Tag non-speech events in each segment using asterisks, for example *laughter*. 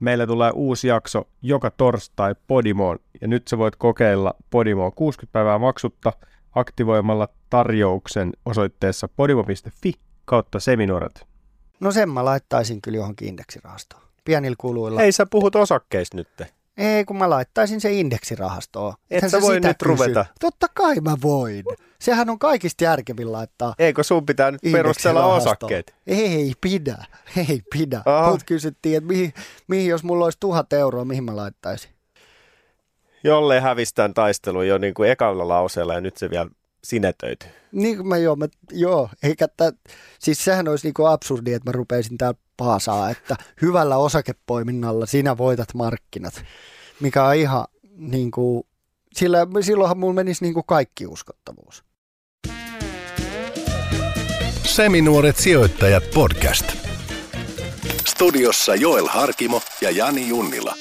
Meillä tulee uusi jakso joka torstai Podimoon ja nyt sä voit kokeilla Podimoa 60 päivää maksutta aktivoimalla tarjouksen osoitteessa podimo.fi kautta Seminoorat. No sen mä laittaisin kyllä johonkin indeksirahastoon. Pienillä kuluilla. Ei sä puhut osakkeista nyt. Ei, kun mä laittaisin se indeksirahastoon. Et Ethän sä voi nyt ruveta. Totta kai mä voin. Sehän on kaikista järkevin laittaa Eikö sun pitää nyt perustella osakkeet? Ei pidä, ei pidä. Mut kysyttiin, että mihin, mihin, jos mulla olisi tuhat euroa, mihin mä laittaisin? Jollei hävistään taistelu jo niin kuin ekalla lauseella ja nyt se vielä sinetöity. Niin kuin mä joo, mä, joo, eikä tä, siis sehän olisi niinku absurdi, että mä rupeisin täällä paasaa, että hyvällä osakepoiminnalla sinä voitat markkinat, mikä on ihan niinku, sillä, silloinhan mulla menisi niinku kaikki uskottavuus. Seminuoret sijoittajat podcast. Studiossa Joel Harkimo ja Jani Junnila.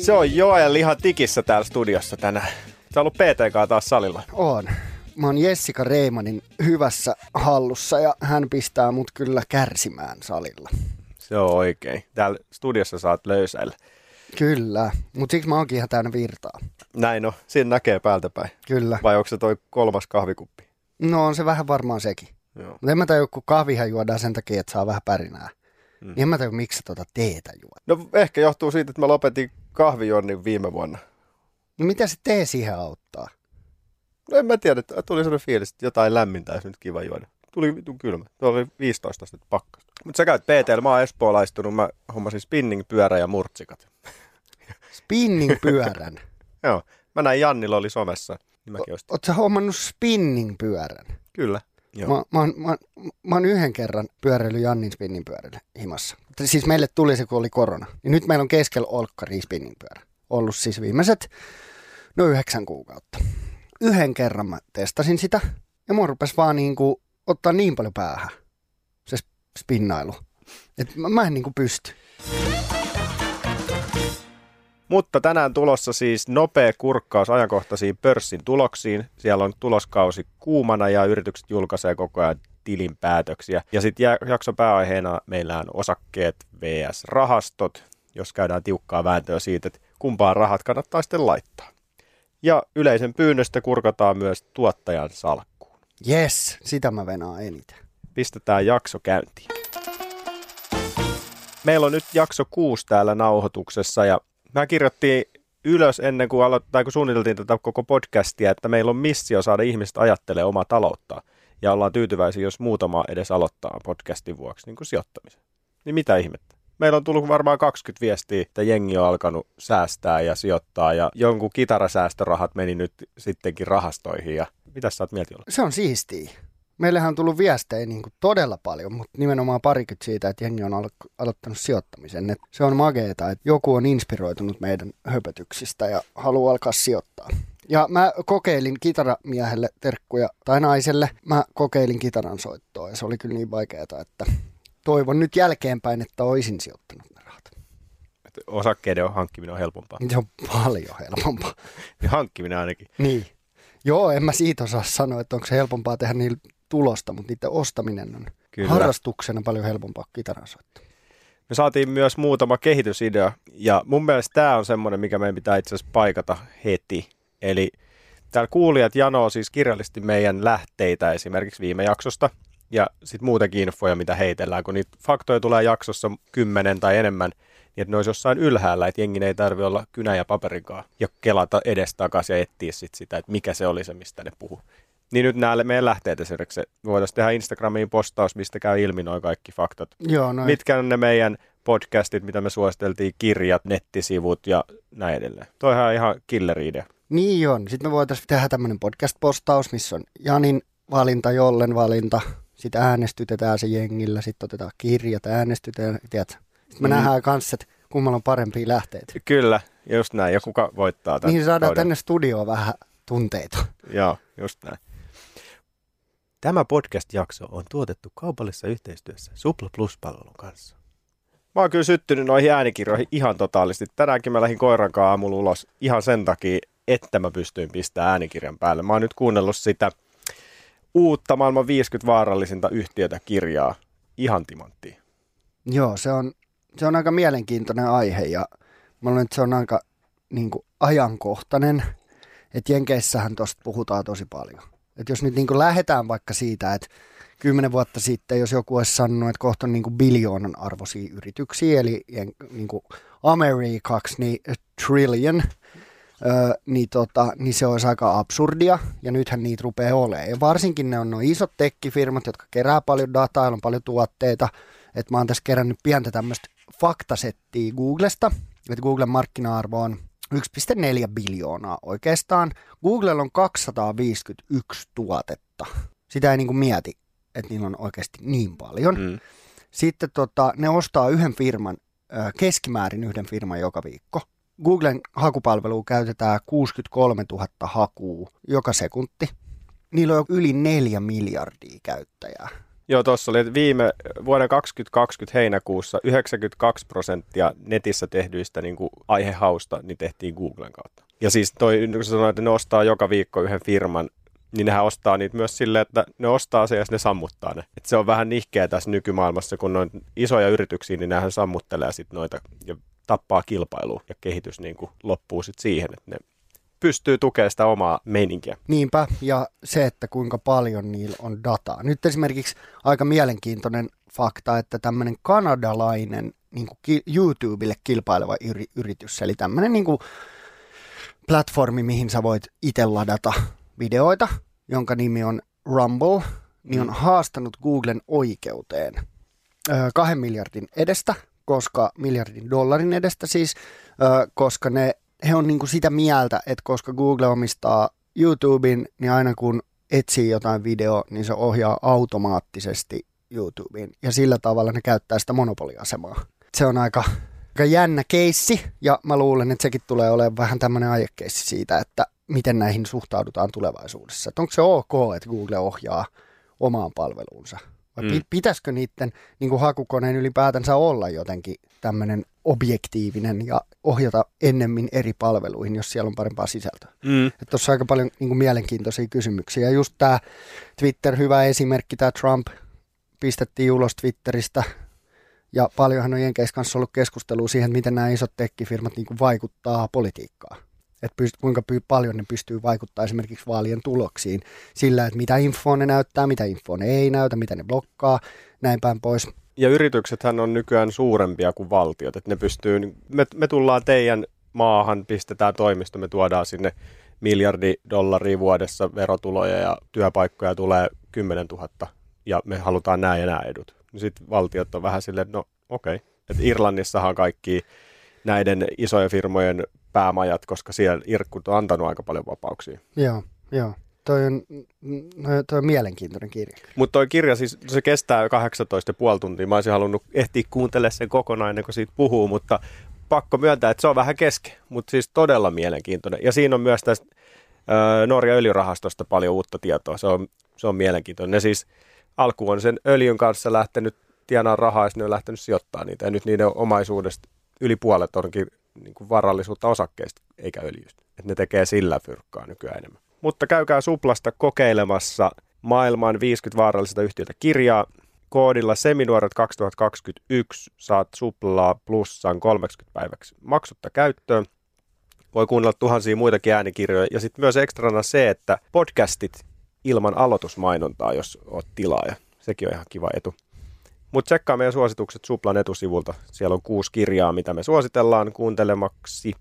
Se on Joel ihan tikissä täällä studiossa tänään. Sä on ollut PTK taas salilla. On. Mä oon Jessica Reimanin hyvässä hallussa ja hän pistää mut kyllä kärsimään salilla. Se on oikein. Täällä studiossa saat löysäillä. Kyllä, mutta siksi mä oonkin ihan täynnä virtaa. Näin on. Siinä näkee päältä päin. Kyllä. Vai onko se toi kolmas kahvikuppi? No on se vähän varmaan sekin. Mutta en mä tajua, kun kahvihan juodaan sen takia, että saa vähän pärinää. Mm. Niin en mä tajua, miksi sä tota teetä juot. No ehkä johtuu siitä, että mä lopetin kahvijuonnin viime vuonna. No mitä se tee siihen auttaa? No en mä tiedä, että tuli sellainen fiilis, että jotain lämmintä olisi nyt kiva juoda. Tuli vitun kylmä. Tuo oli 15 astetta pakkasta. Mutta sä käyt PTL, mä oon espoolaistunut, mä hommasin spinning-pyörä ja murtsikat. *laughs* Spinning-pyörän. *laughs* Joo. Mä näin Jannilla oli somessa, niin. Oot sä hommannut spinning-pyörän? Kyllä. Joo. Mä, mä, oon- mä, mä oon yhden kerran pyöräily Jannin spinning-pyörällä himassa. Siis meille tuli se, kun oli korona. Ja nyt meillä on keskellä olkkari spinning-pyörä. Ollut siis viimeiset, no yhdeksän kuukautta. Yhden kerran mä testasin sitä. Ja mua rupesi vaan niinku ottaa niin paljon päähän se sp- spinnailu. Että mä, mä en niinku pysty. Mutta tänään tulossa siis nopea kurkkaus ajankohtaisiin pörssin tuloksiin. Siellä on tuloskausi kuumana ja yritykset julkaisee koko ajan tilinpäätöksiä. Ja sitten jakson pääaiheena meillä on osakkeet vs. rahastot, jos käydään tiukkaa vääntöä siitä, että kumpaan rahat kannattaa sitten laittaa. Ja yleisen pyynnöstä kurkataan myös tuottajan salkkuun. Yes, sitä mä venaan eniten. Pistetään jakso käyntiin. Meillä on nyt jakso kuusi täällä nauhoituksessa ja mä kirjoittiin ylös ennen kuin, alo- tai kun suunniteltiin tätä koko podcastia, että meillä on missio saada ihmiset ajattelemaan omaa talouttaan. Ja ollaan tyytyväisiä, jos muutama edes aloittaa podcastin vuoksi niin kuin sijoittamisen. Niin mitä ihmettä? Meillä on tullut varmaan 20 viestiä, että jengi on alkanut säästää ja sijoittaa ja jonkun kitarasäästörahat meni nyt sittenkin rahastoihin. Ja mitä sä oot mieltä? Se on siistiä. Meillähän on tullut viestejä niin kuin todella paljon, mutta nimenomaan parikymmentä siitä, että jengi on alo- aloittanut sijoittamisen. Et se on mageeta, että joku on inspiroitunut meidän höpötyksistä ja haluaa alkaa sijoittaa. Ja mä kokeilin kitaramiehelle terkkuja, tai naiselle, mä kokeilin kitaran soittoa ja se oli kyllä niin vaikeaa, että toivon nyt jälkeenpäin, että olisin sijoittanut ne rahat. Että osakkeiden hankkiminen on helpompaa. Se on paljon helpompaa. *laughs* Hankkiminen ainakin. Niin. Joo, en mä siitä osaa sanoa, että onko se helpompaa tehdä niillä tulosta, mutta niiden ostaminen on Kyllä. harrastuksena paljon helpompaa kitaran soitto. Me saatiin myös muutama kehitysidea, ja mun mielestä tämä on semmoinen, mikä meidän pitää itse asiassa paikata heti. Eli täällä kuulijat janoo siis kirjallisesti meidän lähteitä esimerkiksi viime jaksosta, ja sitten muutenkin infoja, mitä heitellään, kun niitä faktoja tulee jaksossa kymmenen tai enemmän, niin että ne olisi jossain ylhäällä, että jengin ei tarvi olla kynä ja paperikaan ja kelata edestakaisin ja etsiä sit sitä, että mikä se oli se, mistä ne puhuu. Niin nyt nämä meidän lähteet esimerkiksi, me voitaisiin tehdä Instagramiin postaus, mistä käy ilmi noin kaikki faktat. Joo, no Mitkä on ne meidän podcastit, mitä me suositeltiin, kirjat, nettisivut ja näin edelleen. Toihan on ihan killer-idea. Niin on. Sitten me voitaisiin tehdä tämmöinen podcast-postaus, missä on Janin valinta, Jollen valinta. Sitten äänestytetään se jengillä, sitten otetaan kirjat, äänestytetään, tiedätkö? Sitten me Mm. nähdään kanssa, että kummalla on parempia lähteitä. Kyllä, just näin. Ja kuka voittaa tämän Niihin saadaan kauden? tänne studioon vähän tunteita. Joo, just näin. Tämä podcast-jakso on tuotettu kaupallisessa yhteistyössä Supla Plus-palvelun kanssa. Mä oon kyllä syttynyt noihin äänikirjoihin ihan totaalisesti. Tänäänkin mä lähdin koiran kanssa aamulla ulos ihan sen takia, että mä pystyin pistämään äänikirjan päälle. Mä oon nyt kuunnellut sitä uutta maailman 50 vaarallisinta yhtiötä kirjaa. Ihan timanttia. Joo, se on, se on aika mielenkiintoinen aihe ja mä luulen, että se on aika niin kuin, ajankohtainen. Että Jenkeissähän tuosta puhutaan tosi paljon. Että jos nyt niin kuin, lähdetään vaikka siitä, että kymmenen vuotta sitten, jos joku olisi sanonut, että kohta on niin kuin, biljoonan arvoisia yrityksiä, eli niin kuin, Amerikaksi, niin trillion, Öö, niin, tota, niin se olisi aika absurdia, ja nythän niitä rupeaa olemaan. Ja varsinkin ne on nuo isot tekkifirmat, jotka kerää paljon dataa, on paljon tuotteita. Et mä oon tässä kerännyt pientä tämmöistä faktasettiä Googlesta, että Googlen markkina-arvo on 1,4 biljoonaa oikeastaan. Googlella on 251 tuotetta. Sitä ei niinku mieti, että niillä on oikeasti niin paljon. Mm. Sitten tota, ne ostaa yhden firman, keskimäärin yhden firman joka viikko. Googlen hakupalveluun käytetään 63 000 hakua joka sekunti. Niillä on yli neljä miljardia käyttäjää. Joo, tuossa oli, viime vuoden 2020 heinäkuussa 92 prosenttia netissä tehdyistä niin kuin aihehausta niin tehtiin Googlen kautta. Ja siis toi, kun sä sanoit, että ne ostaa joka viikko yhden firman, niin nehän ostaa niitä myös silleen, että ne ostaa se ja ne sammuttaa ne. Et se on vähän nihkeä tässä nykymaailmassa, kun on isoja yrityksiä, niin nehän sammuttelee sitten noita ja tappaa kilpailua ja kehitys niin kuin loppuu sitten siihen, että ne pystyy tukemaan sitä omaa meininkiä. Niinpä, ja se, että kuinka paljon niillä on dataa. Nyt esimerkiksi aika mielenkiintoinen fakta, että tämmöinen kanadalainen niin kuin YouTubelle kilpaileva yri- yritys, eli tämmöinen niin kuin platformi, mihin sä voit itse ladata videoita, jonka nimi on Rumble, niin on haastanut Googlen oikeuteen kahden miljardin edestä, koska miljardin dollarin edestä siis, koska ne, he on niinku sitä mieltä, että koska Google omistaa YouTuben, niin aina kun etsii jotain video, niin se ohjaa automaattisesti YouTubeen. Ja sillä tavalla ne käyttää sitä monopoliasemaa. Se on aika, aika jännä keissi, ja mä luulen, että sekin tulee olemaan vähän tämmöinen aiekeissi siitä, että miten näihin suhtaudutaan tulevaisuudessa. Että onko se ok, että Google ohjaa omaan palveluunsa? Vai Mm. pitäisikö niiden niin kuin hakukoneen ylipäätänsä olla jotenkin tämmöinen objektiivinen ja ohjata ennemmin eri palveluihin, jos siellä on parempaa sisältöä? Mm. Tuossa on aika paljon niin kuin mielenkiintoisia kysymyksiä. Ja just tämä Twitter, hyvä esimerkki, tämä Trump pistettiin ulos Twitteristä. Ja paljonhan on Jenkeissä kanssa ollut keskustelua siihen, että miten nämä isot tekkifirmat niin kuin vaikuttaa politiikkaan. Että pyst- kuinka py- paljon ne pystyy vaikuttaa esimerkiksi vaalien tuloksiin sillä, että mitä infoa ne näyttää, mitä infoa ne ei näytä, mitä ne blokkaa, näin päin pois. Ja yrityksethän on nykyään suurempia kuin valtiot, että ne pystyy, me, me tullaan teidän maahan, pistetään toimisto, me tuodaan sinne miljardi dollaria vuodessa verotuloja ja työpaikkoja tulee 10 000 ja me halutaan nämä ja nämä edut. Sitten valtiot on vähän silleen, että no okei. Okay. Et Irlannissahan kaikki näiden isojen firmojen päämajat, koska siellä irkkut on antanut aika paljon vapauksia. Joo, joo. Toi on, no, toi on mielenkiintoinen kirja. Mutta toi kirja siis, se kestää 18,5 tuntia. Mä olisin halunnut ehtiä kuuntelemaan sen kokonaan ennen kuin siitä puhuu, mutta pakko myöntää, että se on vähän kesken, mutta siis todella mielenkiintoinen. Ja siinä on myös tästä ö, Norjan öljyrahastosta paljon uutta tietoa. Se on, se on mielenkiintoinen. Ne siis alku on sen öljyn kanssa lähtenyt tienaa rahaa ja ne on lähtenyt sijoittamaan niitä. Ja nyt niiden omaisuudesta yli puolet onkin niin kuin varallisuutta osakkeista eikä öljystä. Et ne tekee sillä fyrkkaa nykyään enemmän. Mutta käykää Suplasta kokeilemassa maailman 50 vaarallista yhtiötä kirjaa. Koodilla Seminuoret 2021 saat Suplaa plussan 30 päiväksi maksutta käyttöön. Voi kuunnella tuhansia muitakin äänikirjoja. Ja sitten myös ekstrana se, että podcastit ilman aloitusmainontaa, jos oot tilaaja. Sekin on ihan kiva etu. Mutta tsekkaa meidän suositukset Suplan etusivulta. Siellä on kuusi kirjaa, mitä me suositellaan kuuntelemaksi.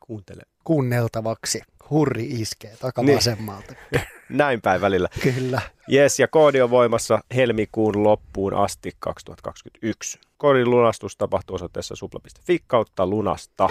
Kuuntele. Kuunneltavaksi. Hurri iskee Niin. takavasemmalta. *laughs* Näin päin välillä. Kyllä. Jes, ja koodi on voimassa helmikuun loppuun asti 2021. Koodin lunastus tapahtuu osoitteessa supla.fi kautta lunasta.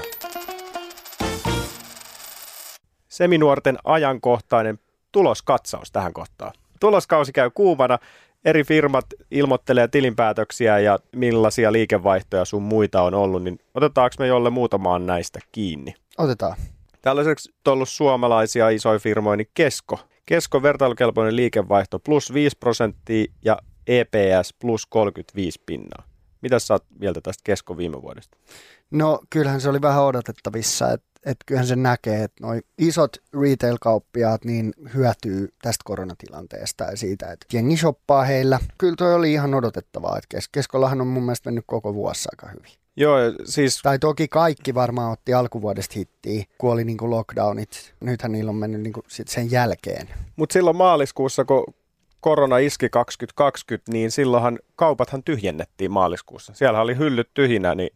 Seminuorten ajankohtainen tuloskatsaus tähän kohtaan. Tuloskausi käy kuumana eri firmat ilmoittelee tilinpäätöksiä ja millaisia liikevaihtoja sun muita on ollut, niin otetaanko me jolle muutamaan näistä kiinni? Otetaan. Tällaiseksi on ollut suomalaisia isoja firmoja, niin Kesko. Kesko vertailukelpoinen liikevaihto plus 5 prosenttia ja EPS plus 35 pinnaa. Mitä sä oot mieltä tästä Kesko viime vuodesta? No kyllähän se oli vähän odotettavissa, että et kyllähän se näkee, että noi isot retail-kauppiaat niin hyötyy tästä koronatilanteesta ja siitä, että jengi shoppaa heillä. Kyllä toi oli ihan odotettavaa, että kes- Keskollahan on mun mielestä mennyt koko vuosi aika hyvin. Joo, siis Tai toki kaikki varmaan otti alkuvuodesta hittiä, kun oli niinku lockdownit. Nythän niillä on mennyt niinku sit sen jälkeen. Mutta silloin maaliskuussa, kun korona iski 2020, niin silloinhan kaupathan tyhjennettiin maaliskuussa. Siellä oli hyllyt tyhjinä, niin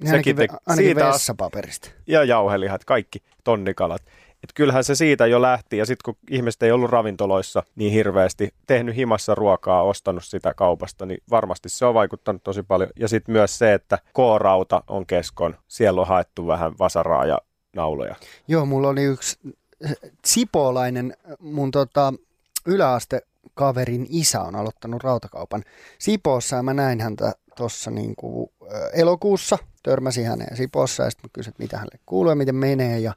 Niin ainakin, te- ainakin siitä vessapaperista. ja jauhelihat, kaikki tonnikalat. Et kyllähän se siitä jo lähti ja sitten kun ihmiset ei ollut ravintoloissa niin hirveästi tehnyt himassa ruokaa, ostanut sitä kaupasta, niin varmasti se on vaikuttanut tosi paljon. Ja sitten myös se, että K-rauta on keskon, siellä on haettu vähän vasaraa ja nauloja. Joo, mulla oli yksi äh, sipoolainen mun tota, yläaste kaverin isä on aloittanut rautakaupan Sipoossa ja mä näin häntä tuossa niinku, äh, elokuussa, törmäsin häneen Sipoossa ja sitten mä kysyin, että mitä hänelle kuuluu ja miten menee ja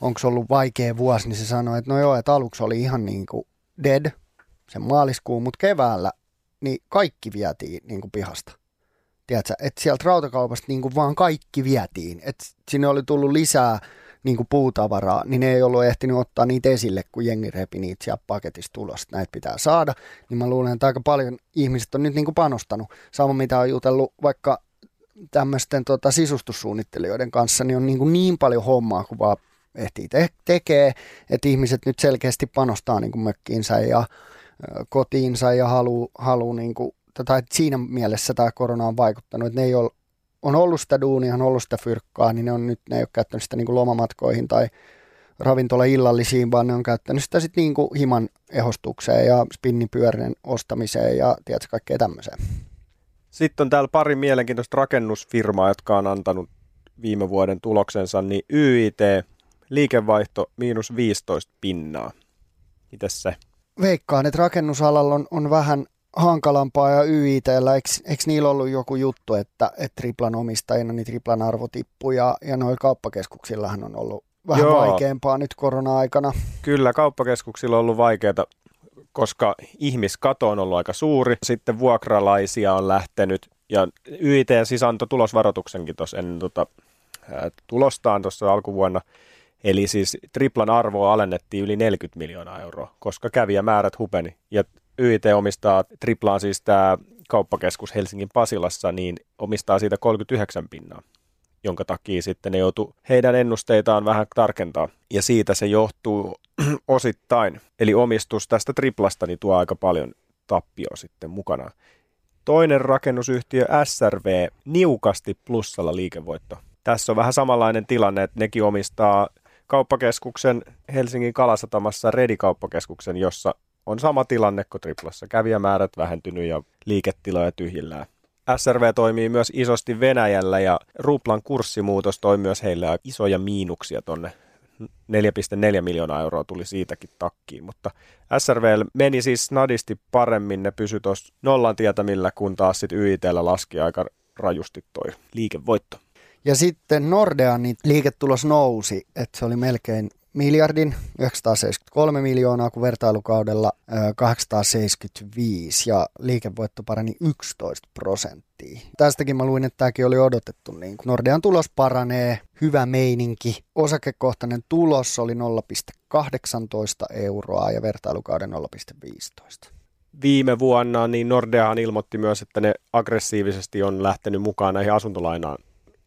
onko se ollut vaikea vuosi, niin se sanoi, että no joo, että aluksi oli ihan niinku dead sen maaliskuun, mutta keväällä niin kaikki vietiin niinku pihasta. Tiedätkö, että sieltä rautakaupasta niinku vaan kaikki vietiin, että sinne oli tullut lisää niin kuin puutavaraa, niin ne ei ollut ehtinyt ottaa niitä esille, kun jengi repi niitä sieltä paketista tulos, että näitä pitää saada. Niin mä luulen, että aika paljon ihmiset on nyt niin kuin panostanut. Sama mitä on jutellut vaikka tämmöisten tota, sisustussuunnittelijoiden kanssa, niin on niin, kuin niin paljon hommaa, kun vaan ehtii te- tekee, että ihmiset nyt selkeästi panostaa niin kuin mökkiinsä ja kotiinsa ja haluu, haluu niin kuin, tai siinä mielessä tämä korona on vaikuttanut, että ne ei ole on ollut sitä duunia, on ollut sitä fyrkkaa, niin ne on nyt, ne ei ole käyttänyt sitä niin kuin lomamatkoihin tai ravintola illallisiin, vaan ne on käyttänyt sitä sitten niin kuin himan ehostukseen ja spinnipyörien ostamiseen ja tiedätkö, kaikkea tämmöiseen. Sitten on täällä pari mielenkiintoista rakennusfirmaa, jotka on antanut viime vuoden tuloksensa, niin YIT, liikevaihto miinus 15 pinnaa. Mitäs se? Veikkaan, että rakennusalalla on, on vähän hankalampaa ja YITllä, eikö, eikö niillä ollut joku juttu, että, että triplan omistajina niin triplan arvo tippuu ja, ja noilla kauppakeskuksillahan on ollut vähän Joo. vaikeampaa nyt korona-aikana. Kyllä, kauppakeskuksilla on ollut vaikeaa, koska ihmiskato on ollut aika suuri. Sitten vuokralaisia on lähtenyt ja YIT siis antoi tulosvaroituksenkin tuossa ennen tota, ää, tulostaan tuossa alkuvuonna. Eli siis triplan arvoa alennettiin yli 40 miljoonaa euroa, koska kävijämäärät hupeni. Ja YIT omistaa triplaan siis tämä kauppakeskus Helsingin Pasilassa, niin omistaa siitä 39 pinnaa jonka takia sitten ne joutu heidän ennusteitaan vähän tarkentaa. Ja siitä se johtuu *clears throat* osittain. Eli omistus tästä triplasta niin tuo aika paljon tappioa sitten mukana. Toinen rakennusyhtiö SRV niukasti plussalla liikevoitto. Tässä on vähän samanlainen tilanne, että nekin omistaa kauppakeskuksen Helsingin Kalasatamassa Redi-kauppakeskuksen, jossa on sama tilanne kuin triplassa. Kävijämäärät vähentynyt ja liiketiloja tyhjillään. SRV toimii myös isosti Venäjällä ja ruplan kurssimuutos toi myös heille isoja miinuksia tonne 4,4 miljoonaa euroa tuli siitäkin takkiin, mutta SRV meni siis snadisti paremmin, ne pysyi tuossa nollan tietämillä, kun taas sitten YITllä laski aika rajusti toi liikevoitto. Ja sitten Nordean niin liiketulos nousi, että se oli melkein miljardin, 973 miljoonaa, kun vertailukaudella ö, 875 ja liikevoitto parani 11 prosenttia. Tästäkin mä luin, että tämäkin oli odotettu. Niin kuin Nordean tulos paranee, hyvä meininki. Osakekohtainen tulos oli 0,18 euroa ja vertailukauden 0,15. Viime vuonna niin Nordeahan ilmoitti myös, että ne aggressiivisesti on lähtenyt mukaan näihin asuntolainaan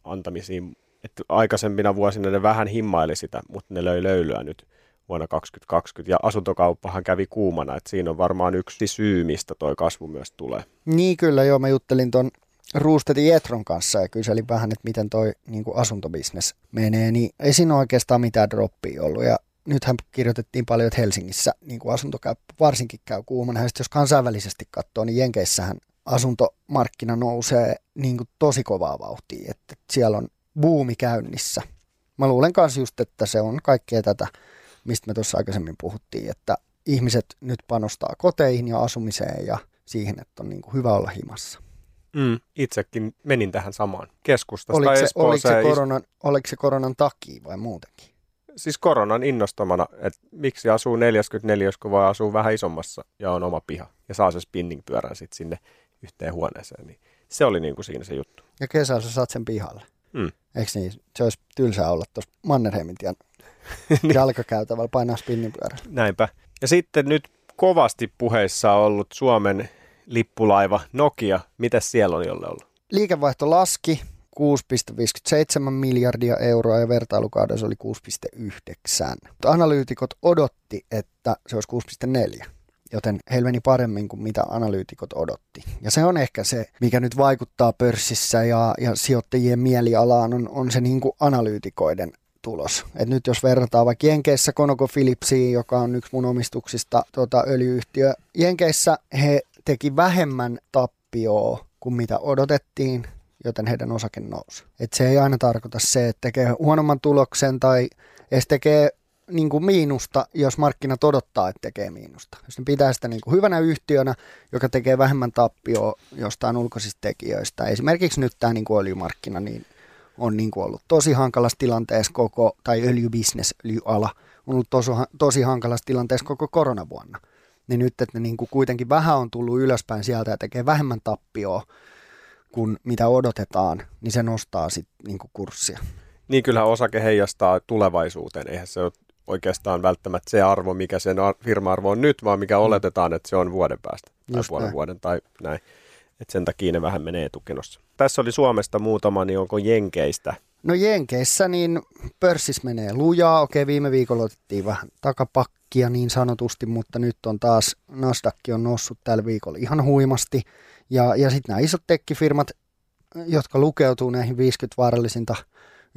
antamisiin. Että aikaisempina vuosina ne vähän himmaili sitä, mutta ne löi löylyä nyt vuonna 2020. Ja asuntokauppahan kävi kuumana, että siinä on varmaan yksi syy, mistä toi kasvu myös tulee. Niin kyllä, joo. Mä juttelin ton Ruustetin Etron kanssa ja kyselin vähän, että miten toi niin asuntobisnes menee, niin ei siinä oikeastaan mitään droppia ollut. Ja nythän kirjoitettiin paljon, että Helsingissä niin kuin asunto käy, varsinkin käy kuumana. Ja jos kansainvälisesti katsoo, niin Jenkeissähän asuntomarkkina nousee niin kuin tosi kovaa vauhtia, että siellä on buumi käynnissä. Mä luulen myös just, että se on kaikkea tätä, mistä me tuossa aikaisemmin puhuttiin, että ihmiset nyt panostaa koteihin ja asumiseen ja siihen, että on niin kuin hyvä olla himassa. Mm. Itsekin menin tähän samaan keskustasta Oliko se, oliko, se ja is- koronan, oliko se koronan takia vai muutenkin? siis koronan innostamana, että miksi asuu 44, kun voi asua vähän isommassa ja on oma piha ja saa se spinning-pyörän sitten sinne yhteen huoneeseen. Niin se oli niin kuin siinä se juttu. Ja kesällä sä saat sen pihalle. Mm. Eikö niin? Se olisi tylsää olla tuossa Mannerheimin tien *laughs* Niin. jalkakäytävällä painaa spinnipyörällä. Näinpä. Ja sitten nyt kovasti puheissa on ollut Suomen lippulaiva Nokia. Mitäs siellä on jolle ollut? Liikevaihto laski 6,57 miljardia euroa ja vertailukaudessa oli 6,9. Mutta analyytikot odotti, että se olisi 6,4 joten heillä meni paremmin kuin mitä analyytikot odotti. Ja se on ehkä se, mikä nyt vaikuttaa pörssissä ja, ja sijoittajien mielialaan, on, on se niin kuin analyytikoiden tulos. Et nyt jos verrataan vaikka Jenkeissä ConocoPhillipsiin, joka on yksi mun omistuksista tota, öljyyhtiö, Jenkeissä he teki vähemmän tappioa kuin mitä odotettiin, joten heidän osake nousi. Et se ei aina tarkoita se, että tekee huonomman tuloksen tai edes tekee niin kuin miinusta, jos markkinat odottaa, että tekee miinusta. Jos ne pitää sitä niin kuin hyvänä yhtiönä, joka tekee vähemmän tappioa jostain ulkoisista tekijöistä, esimerkiksi nyt tämä niin kuin öljymarkkina, niin on niin kuin ollut tosi hankalassa tilanteessa koko, tai öljybisnes, öljyala, on ollut tosi, tosi hankalassa tilanteessa koko koronavuonna. Niin nyt, että ne niin kuin kuitenkin vähän on tullut ylöspäin sieltä ja tekee vähemmän tappioa kuin mitä odotetaan, niin se nostaa sitten niin kuin kurssia. Niin kyllähän osake heijastaa tulevaisuuteen. Eihän se ole oikeastaan välttämättä se arvo, mikä sen ar- firma-arvo on nyt, vaan mikä oletetaan, että se on vuoden päästä tai Just puolen näin. vuoden tai näin. Et sen takia ne vähän menee etukenossa. Tässä oli Suomesta muutama, niin onko Jenkeistä? No Jenkeissä niin pörssis menee lujaa. Okei, viime viikolla otettiin vähän takapakkia niin sanotusti, mutta nyt on taas Nasdaq on noussut tällä viikolla ihan huimasti. Ja, ja sitten nämä isot tekkifirmat, jotka lukeutuu näihin 50 vaarallisinta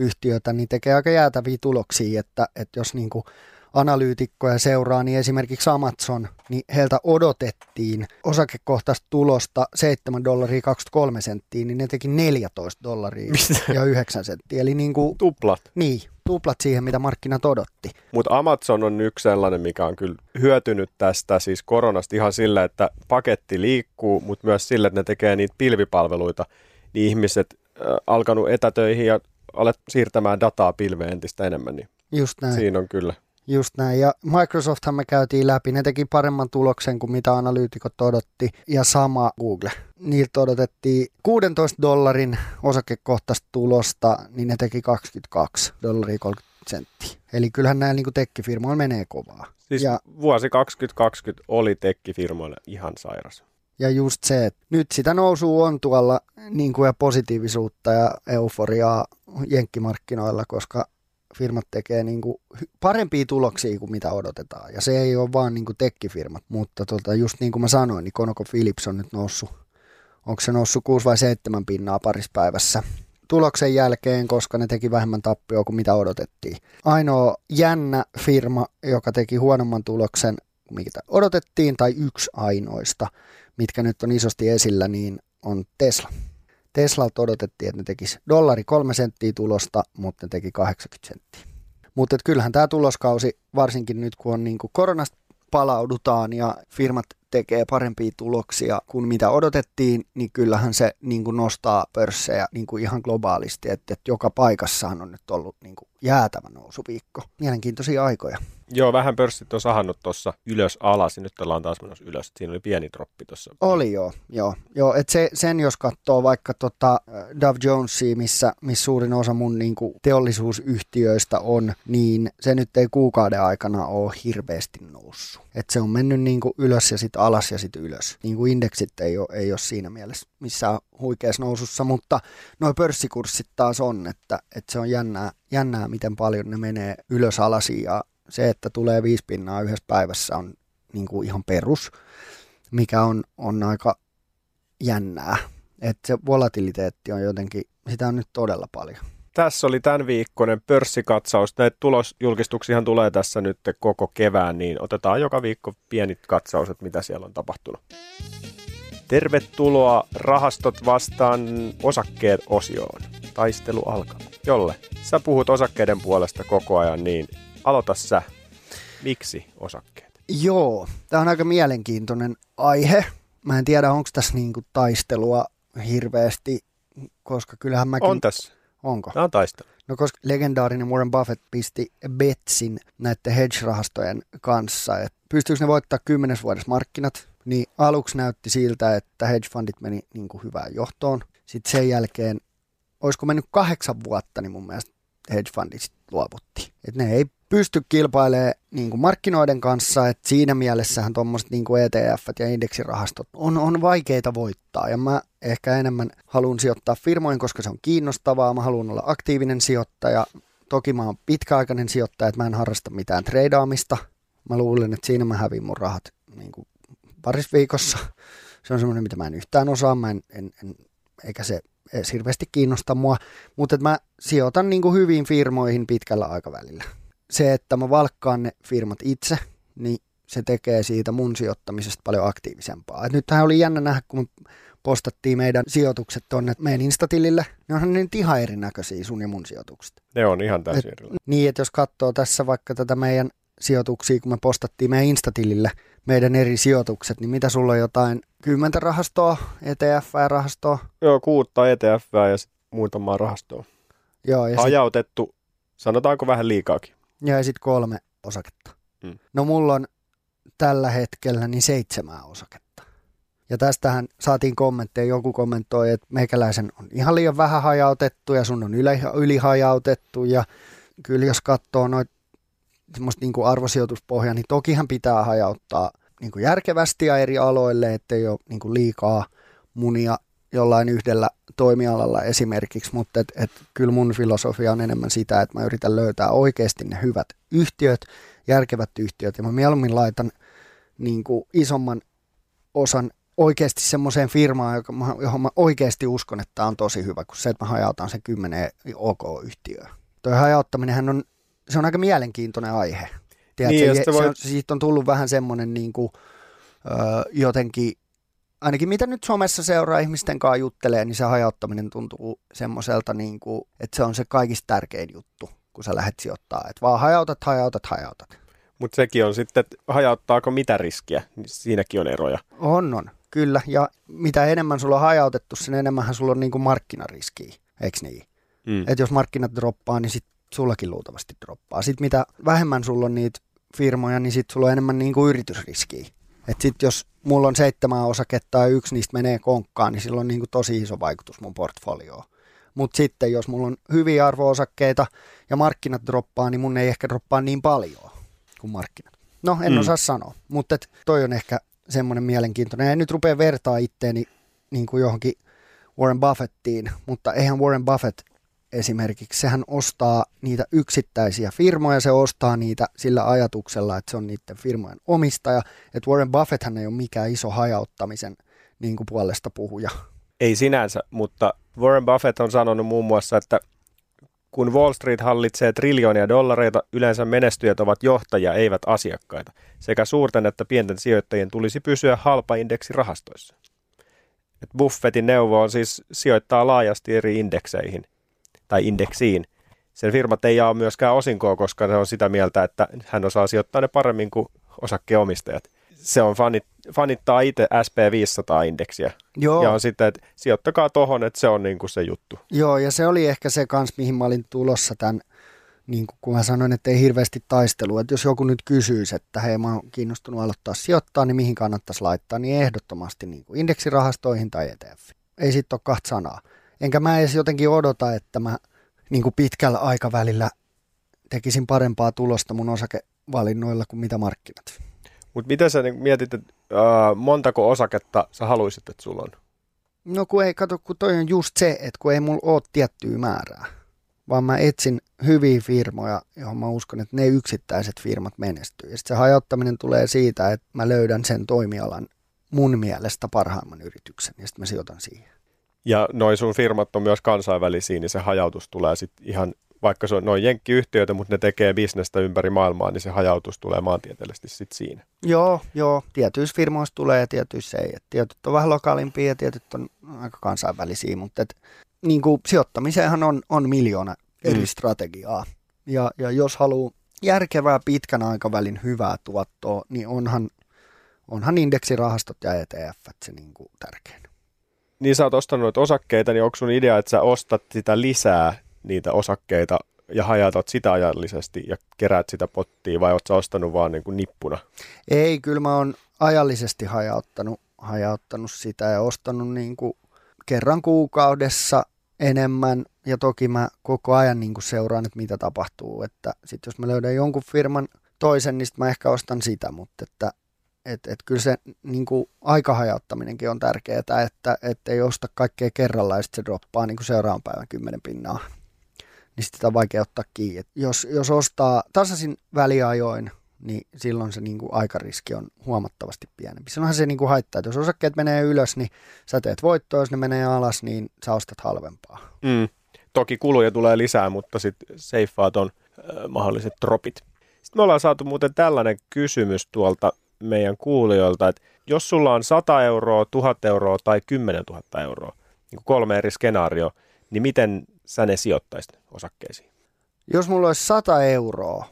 yhtiötä, niin tekee aika jäätäviä tuloksia, että, että jos niin kuin analyytikkoja seuraa, niin esimerkiksi Amazon, niin heiltä odotettiin osakekohtaista tulosta 7 dollaria 23 senttiä, niin ne teki 14 dollaria *laughs* Mistä? ja 9 senttiä. Eli niin, kuin, Tuplat. niin tuplat siihen, mitä markkinat odotti. Mutta Amazon on yksi sellainen, mikä on kyllä hyötynyt tästä siis koronasta ihan sillä, että paketti liikkuu, mutta myös sillä, että ne tekee niitä pilvipalveluita, niin ihmiset äh, alkanut etätöihin ja alet siirtämään dataa pilveen entistä enemmän, niin Just näin. siinä on kyllä. Just näin. Ja Microsofthan me käytiin läpi. Ne teki paremman tuloksen kuin mitä analyytikot odotti. Ja sama Google. Niiltä odotettiin 16 dollarin osakekohtaista tulosta, niin ne teki 22 dollaria 30 senttiä. Eli kyllähän näillä niin tekkifirmoilla menee kovaa. Siis Ja- ja. vuosi 2020 oli tekkifirmoille ihan sairas. Ja just se, että nyt sitä nousua on tuolla niin kuin ja positiivisuutta ja euforiaa jenkkimarkkinoilla, koska firmat tekee niin kuin parempia tuloksia kuin mitä odotetaan. Ja se ei ole vaan niin kuin tekkifirmat, mutta tota, just niin kuin mä sanoin, niin ConocoPhillips on nyt noussut, onko se noussut 6 vai 7 pinnaa parissa päivässä tuloksen jälkeen, koska ne teki vähemmän tappioa kuin mitä odotettiin. Ainoa jännä firma, joka teki huonomman tuloksen mitä odotettiin, tai yksi ainoista, mitkä nyt on isosti esillä, niin on Tesla. Teslalta odotettiin, että ne tekisi dollari kolme senttiä tulosta, mutta ne teki 80 senttiä. Mutta kyllähän tämä tuloskausi, varsinkin nyt kun on niin kuin koronasta palaudutaan ja firmat tekee parempia tuloksia kuin mitä odotettiin, niin kyllähän se niin kuin nostaa pörssejä niin kuin ihan globaalisti, että, että joka paikassahan on nyt ollut niin kuin jäätävä nousuviikko. Mielenkiintoisia aikoja. Joo, vähän pörssit on sahannut tuossa ylös alas ja nyt ollaan taas menossa ylös. Siinä oli pieni droppi tuossa. Oli joo, joo. joo et se, sen jos katsoo vaikka tota äh, Dow Jonesia, missä, missä suurin osa mun niinku, teollisuusyhtiöistä on, niin se nyt ei kuukauden aikana ole hirveästi noussut. Et se on mennyt niinku ylös ja sitten alas ja sitten ylös. Niinku indeksit ei ole, ei ole siinä mielessä missään huikeassa nousussa, mutta nuo pörssikurssit taas on, että, että se on jännää, jännää, miten paljon ne menee ylös alas ja se, että tulee viisi pinnaa yhdessä päivässä on niin kuin ihan perus, mikä on, on aika jännää. Että se volatiliteetti on jotenkin, sitä on nyt todella paljon. Tässä oli tämän viikkoinen pörssikatsaus. Näitä tulosjulkistuksiahan tulee tässä nyt koko kevään, niin otetaan joka viikko pienit katsaukset, mitä siellä on tapahtunut. Tervetuloa Rahastot vastaan osakkeet osioon. Taistelu alkaa. Jolle, sä puhut osakkeiden puolesta koko ajan, niin aloita sä. Miksi osakkeet? Joo, tämä on aika mielenkiintoinen aihe, mä en tiedä, onko tässä niinku taistelua hirveästi, koska kyllähän mäkin... On tässä. Onko? Tämä on taistelu. No koska legendaarinen Warren Buffett pisti betsin näiden hedge-rahastojen kanssa, että pystyykö ne voittaa kymmenes vuodessa markkinat, niin aluksi näytti siltä, että hedge-fundit meni niin kuin hyvään johtoon. Sitten sen jälkeen, olisiko mennyt kahdeksan vuotta, niin mun mielestä hedge-fundit luovutti. Et ne ei pysty kilpailemaan niin kuin markkinoiden kanssa, että siinä mielessähän tuommoiset niin ETF ja indeksirahastot on, on vaikeita voittaa. Ja mä ehkä enemmän haluan sijoittaa firmoihin, koska se on kiinnostavaa. Mä haluan olla aktiivinen sijoittaja. Toki mä oon pitkäaikainen sijoittaja, että mä en harrasta mitään treidaamista. Mä luulen, että siinä mä hävin mun rahat niin kuin paris viikossa. Se on semmoinen, mitä mä en yhtään osaa, mä en, en, en, eikä se edes hirveästi kiinnosta mua. Mutta mä sijoitan niin kuin hyviin firmoihin pitkällä aikavälillä se, että mä valkkaan ne firmat itse, niin se tekee siitä mun sijoittamisesta paljon aktiivisempaa. Et nythän oli jännä nähdä, kun me postattiin meidän sijoitukset tuonne meidän Instatilille, niin onhan ne nyt ihan erinäköisiä sun ja mun sijoitukset. Ne on ihan täysin erilaisia. Niin, että jos katsoo tässä vaikka tätä meidän sijoituksia, kun me postattiin meidän Instatilille meidän eri sijoitukset, niin mitä sulla on jotain kymmentä rahastoa, ETF-rahastoa? Joo, kuutta ETF ja sitten muutamaa rahastoa. Joo, ja Hajautettu, sit... sanotaanko vähän liikaakin. Ja sitten kolme osaketta. Hmm. No mulla on tällä hetkellä niin seitsemää osaketta. Ja tästähän saatiin kommentteja, joku kommentoi, että meikäläisen on ihan liian vähän hajautettu ja sun on yli, ylihajautettu. Ja kyllä jos katsoo noita semmoista niin arvosijoituspohjaa, niin tokihan pitää hajauttaa niin kuin järkevästi ja eri aloille, ettei ole niin kuin liikaa munia jollain yhdellä toimialalla esimerkiksi, mutta et, et, kyllä mun filosofia on enemmän sitä, että mä yritän löytää oikeasti ne hyvät yhtiöt, järkevät yhtiöt, ja mä mieluummin laitan niin kuin isomman osan oikeasti semmoiseen firmaan, johon mä oikeasti uskon, että tämä on tosi hyvä, kun se, että mä hajautan sen kymmenen OK-yhtiöä. Tuo hajauttaminenhän on, se on aika mielenkiintoinen aihe. Tiedätkö, niin, se, voi... se on, siitä on tullut vähän semmoinen niin kuin, ö, jotenkin ainakin mitä nyt somessa seuraa ihmisten kanssa juttelee, niin se hajauttaminen tuntuu semmoiselta, niin kuin, että se on se kaikista tärkein juttu, kun sä lähdet sijoittaa. Että vaan hajautat, hajautat, hajautat. Mutta sekin on sitten, että hajauttaako mitä riskiä, niin siinäkin on eroja. On, on, kyllä. Ja mitä enemmän sulla on hajautettu, sen enemmän sulla on niin kuin markkinariskiä, eikö niin? Mm. Että jos markkinat droppaa, niin sitten sullakin luultavasti droppaa. Sitten mitä vähemmän sulla on niitä firmoja, niin sitten sulla on enemmän niin kuin yritysriskiä. Että sitten jos mulla on seitsemän osaketta ja yksi niistä menee konkkaan, niin sillä on niin kuin tosi iso vaikutus mun portfolioon. Mutta sitten jos mulla on hyviä arvoosakkeita ja markkinat droppaa, niin mun ei ehkä droppaa niin paljon kuin markkinat. No, en mm. osaa sanoa, mutta toi on ehkä semmoinen mielenkiintoinen. En nyt rupea vertaa itteeni niin kuin johonkin Warren Buffettiin, mutta eihän Warren Buffett esimerkiksi, sehän ostaa niitä yksittäisiä firmoja, se ostaa niitä sillä ajatuksella, että se on niiden firmojen omistaja. Että Warren Buffetthan ei ole mikään iso hajauttamisen niin kuin puolesta puhuja. Ei sinänsä, mutta Warren Buffett on sanonut muun muassa, että kun Wall Street hallitsee triljoonia dollareita, yleensä menestyjät ovat johtajia, eivät asiakkaita. Sekä suurten että pienten sijoittajien tulisi pysyä halpaindeksirahastoissa. Et Buffettin neuvo on siis sijoittaa laajasti eri indekseihin – tai indeksiin. Sen firmat ei jaa myöskään osinkoa, koska ne on sitä mieltä, että hän osaa sijoittaa ne paremmin kuin osakkeenomistajat. Se on fanit, fanittaa itse SP500-indeksiä. Joo. Ja on sitten, että sijoittakaa tohon, että se on niin kuin se juttu. Joo, ja se oli ehkä se kans, mihin mä olin tulossa tämän, niin kuin kun mä sanoin, että ei hirveästi taistelua. Että jos joku nyt kysyisi, että hei mä oon kiinnostunut aloittaa sijoittaa, niin mihin kannattaisi laittaa, niin ehdottomasti niin kuin indeksirahastoihin tai ETF. Ei sitten ole kahta sanaa. Enkä mä edes jotenkin odota, että mä niin kuin pitkällä aikavälillä tekisin parempaa tulosta mun osakevalinnoilla kuin mitä markkinat. Mutta miten sä niin mietit, että äh, montako osaketta sä haluaisit, että sulla on? No kun ei, kato, kun toi on just se, että kun ei mulla ole tiettyä määrää, vaan mä etsin hyviä firmoja, johon mä uskon, että ne yksittäiset firmat menestyy. Ja sitten se hajauttaminen tulee siitä, että mä löydän sen toimialan mun mielestä parhaimman yrityksen ja sitten mä sijoitan siihen. Ja noin sun firmat on myös kansainvälisiä, niin se hajautus tulee sitten ihan, vaikka se on noin jenkkiyhtiöitä, mutta ne tekee bisnestä ympäri maailmaa, niin se hajautus tulee maantieteellisesti sitten siinä. Joo, joo. Tietyissä firmoissa tulee ja tietyissä ei. Et tietyt on vähän lokaalimpia ja tietyt on aika kansainvälisiä, mutta et, niin kuin sijoittamiseenhan on, on miljoona eri mm. strategiaa. Ja, ja jos haluaa järkevää pitkän aikavälin hyvää tuottoa, niin onhan onhan indeksirahastot ja ETF se niin kuin tärkein. Niin sä oot ostanut noita osakkeita, niin onko sun idea, että sä ostat sitä lisää niitä osakkeita ja hajatat sitä ajallisesti ja keräät sitä pottia vai oot sä ostanut vaan niin kuin nippuna? Ei, kyllä mä oon ajallisesti hajauttanut, hajauttanut sitä ja ostanut niin kuin kerran kuukaudessa enemmän ja toki mä koko ajan niin kuin seuraan, että mitä tapahtuu, että sitten jos mä löydän jonkun firman toisen, niin mä ehkä ostan sitä, mutta että et, et kyllä se niin kuin aikahajauttaminenkin on tärkeää, että et ei osta kaikkea kerralla ja sitten se droppaa niin kuin seuraavan päivän kymmenen pinnaa. Niin sitä on vaikea ottaa kiinni. Et jos, jos ostaa tasaisin väliajoin, niin silloin se niin kuin aikariski on huomattavasti pienempi. Silloinhan se niin kuin haittaa, että jos osakkeet menee ylös, niin sä teet voittoa, jos ne menee alas, niin sä ostat halvempaa. Mm. Toki kuluja tulee lisää, mutta sitten seiffaat on äh, mahdolliset tropit. Sitten me ollaan saatu muuten tällainen kysymys tuolta meidän kuulijoilta, että jos sulla on 100 euroa, 1000 euroa tai 10 000 euroa, niin kuin kolme eri skenaario, niin miten sä ne sijoittaisit osakkeisiin? Jos mulla olisi 100 euroa,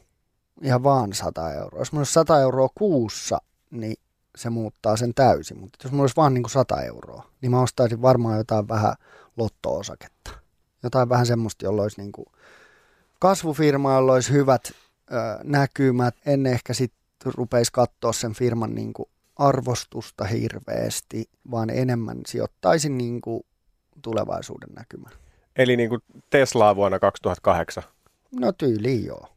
ihan vaan 100 euroa, jos mulla olisi 100 euroa kuussa, niin se muuttaa sen täysin. Mutta jos mulla olisi vaan niin kuin 100 euroa, niin mä ostaisin varmaan jotain vähän lotto-osaketta. Jotain vähän semmoista, jolla olisi niin kuin kasvufirma, jolla olisi hyvät ö, näkymät. En ehkä sitten rupeisi katsoa sen firman niin kuin arvostusta hirveästi, vaan enemmän sijoittaisin niin kuin tulevaisuuden näkymään. Eli niin kuin Teslaa vuonna 2008? No tyyliin joo.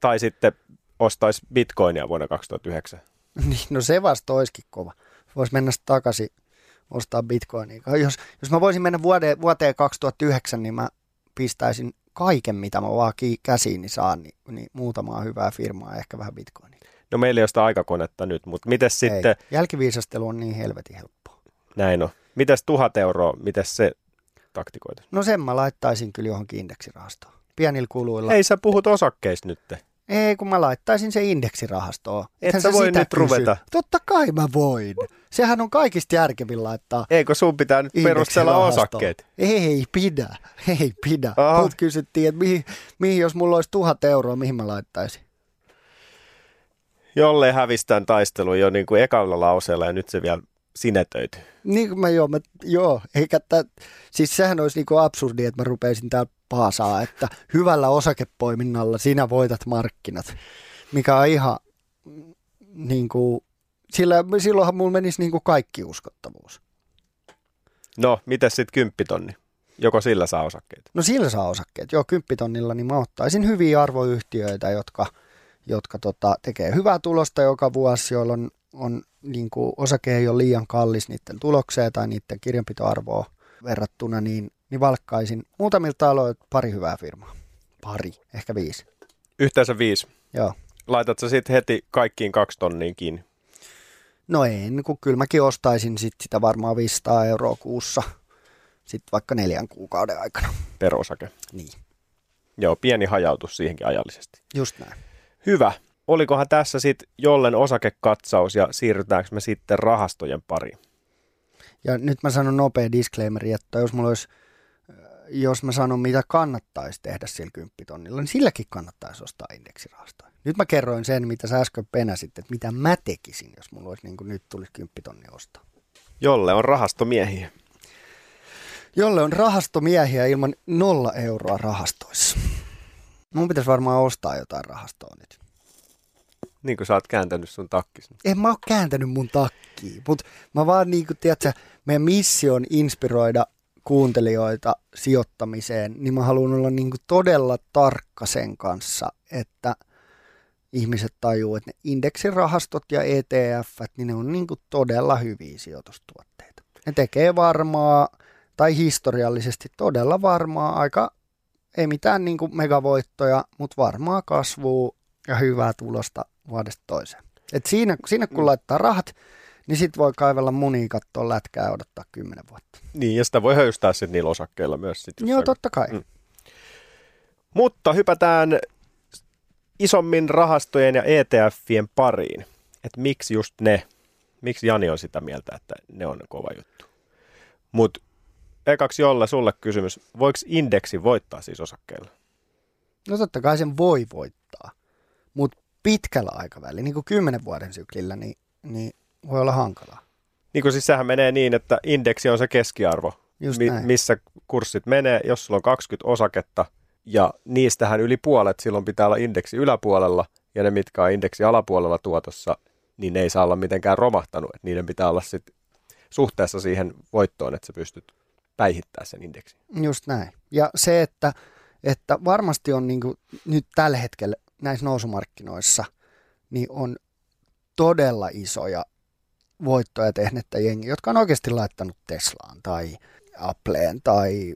Tai sitten ostaisi bitcoinia vuonna 2009? *laughs* Niin, no se vasta olisikin kova. Voisi mennä takaisin ostaa bitcoinia. Jos, jos mä voisin mennä vuoteen, vuoteen 2009, niin mä pistäisin kaiken, mitä mä vaan käsiini saan, niin, niin muutamaa hyvää firmaa ja ehkä vähän bitcoinia. No meillä ei ole sitä aikakonetta nyt, mutta miten sitten... Ei. Jälkiviisastelu on niin helvetin helppoa. Näin on. Mites tuhat euroa, miten se taktikoita? No sen mä laittaisin kyllä johonkin indeksirahastoon. Pienillä kuluilla. Ei sä puhut osakkeista nyt. Ei, kun mä laittaisin se indeksirahastoon. Et sä voi nyt kysy. ruveta. Totta kai mä voin. Sehän on kaikista järkevin laittaa. Eikö sun pitää nyt perustella osakkeet? Ei pidä, ei pidä. Mut kysyttiin, että mihin, mihin, jos mulla olisi tuhat euroa, mihin mä laittaisin? Jolle hävistään taistelun jo niin kuin ekalla lauseella ja nyt se vielä sinetöity. Niin kuin mä joo, mä, joo eikä tä, siis sehän olisi niin kuin absurdi, että mä rupeisin täällä paasaa, että hyvällä osakepoiminnalla sinä voitat markkinat, mikä on ihan niin kuin, sillä, silloinhan mulla menisi niin kuin kaikki uskottavuus. No, miten sitten kymppitonni? Joko sillä saa osakkeet? No sillä saa osakkeet. Joo, kymppitonnilla niin mä ottaisin hyviä arvoyhtiöitä, jotka, jotka tota, tekee hyvää tulosta joka vuosi, jolloin on, niin kuin, osake ei ole liian kallis niiden tulokseen tai niiden kirjanpitoarvoa verrattuna, niin niin valkkaisin muutamilta aloilta pari hyvää firmaa. Pari, ehkä viisi. Yhteensä viisi? Joo. Laitat sä sitten heti kaikkiin kaksi tonniin kiinni? No en, kun kyllä mäkin ostaisin sit sitä varmaan 500 euroa kuussa, sitten vaikka neljän kuukauden aikana. Per osake? Niin. Joo, pieni hajautus siihenkin ajallisesti. Just näin. Hyvä. Olikohan tässä sitten jollen osakekatsaus ja siirrytäänkö me sitten rahastojen pariin? Ja nyt mä sanon nopea disclaimeri, että jos mulla olisi jos mä sanon, mitä kannattaisi tehdä sillä kymppitonnilla, niin silläkin kannattaisi ostaa indeksirahastoja. Nyt mä kerroin sen, mitä sä äsken penäsit, että mitä mä tekisin, jos mulla olisi niin kuin nyt tulisi kymppitonni ostaa. Jolle on rahastomiehiä. Jolle on rahastomiehiä ilman nolla euroa rahastoissa. Mun pitäisi varmaan ostaa jotain rahastoa nyt. Niin kuin sä oot kääntänyt sun takkis. En mä oo kääntänyt mun takkiin, mutta mä vaan niin kuin, tiedätkö, meidän missio on inspiroida kuuntelijoita sijoittamiseen, niin mä haluan olla niin kuin todella tarkka sen kanssa, että ihmiset tajuu, että ne indeksirahastot ja ETF, niin ne on niin kuin todella hyviä sijoitustuotteita. Ne tekee varmaa tai historiallisesti todella varmaa aika, ei mitään niin kuin megavoittoja, mutta varmaa kasvua ja hyvää tulosta vuodesta toiseen. Et siinä, siinä kun mm. laittaa rahat, niin sitten voi kaivella munia, katsoa lätkää ja odottaa kymmenen vuotta. Niin, ja sitä voi höystää sitten niillä osakkeilla myös. Sit, Joo, totta kai. Mm. Mutta hypätään isommin rahastojen ja ETFien pariin. Että miksi just ne? Miksi Jani on sitä mieltä, että ne on kova juttu? Mutta ekaksi Jolle sulle kysymys. Voiko indeksi voittaa siis osakkeilla? No totta kai sen voi voittaa. Mutta pitkällä aikavälillä, niin kuin kymmenen vuoden syklillä, niin, niin voi olla hankalaa. Niin kuin siis sehän menee niin, että indeksi on se keskiarvo, Just mi- näin. missä kurssit menee. Jos sulla on 20 osaketta ja niistähän yli puolet silloin pitää olla indeksi yläpuolella ja ne, mitkä on indeksi alapuolella tuotossa, niin ne ei saa olla mitenkään romahtanut. Et niiden pitää olla sit suhteessa siihen voittoon, että sä pystyt päihittämään sen indeksin. Just näin. Ja se, että, että varmasti on niin kuin nyt tällä hetkellä näissä nousumarkkinoissa, niin on todella isoja voittoja tehneettä jengi, jotka on oikeasti laittanut Teslaan tai Appleen tai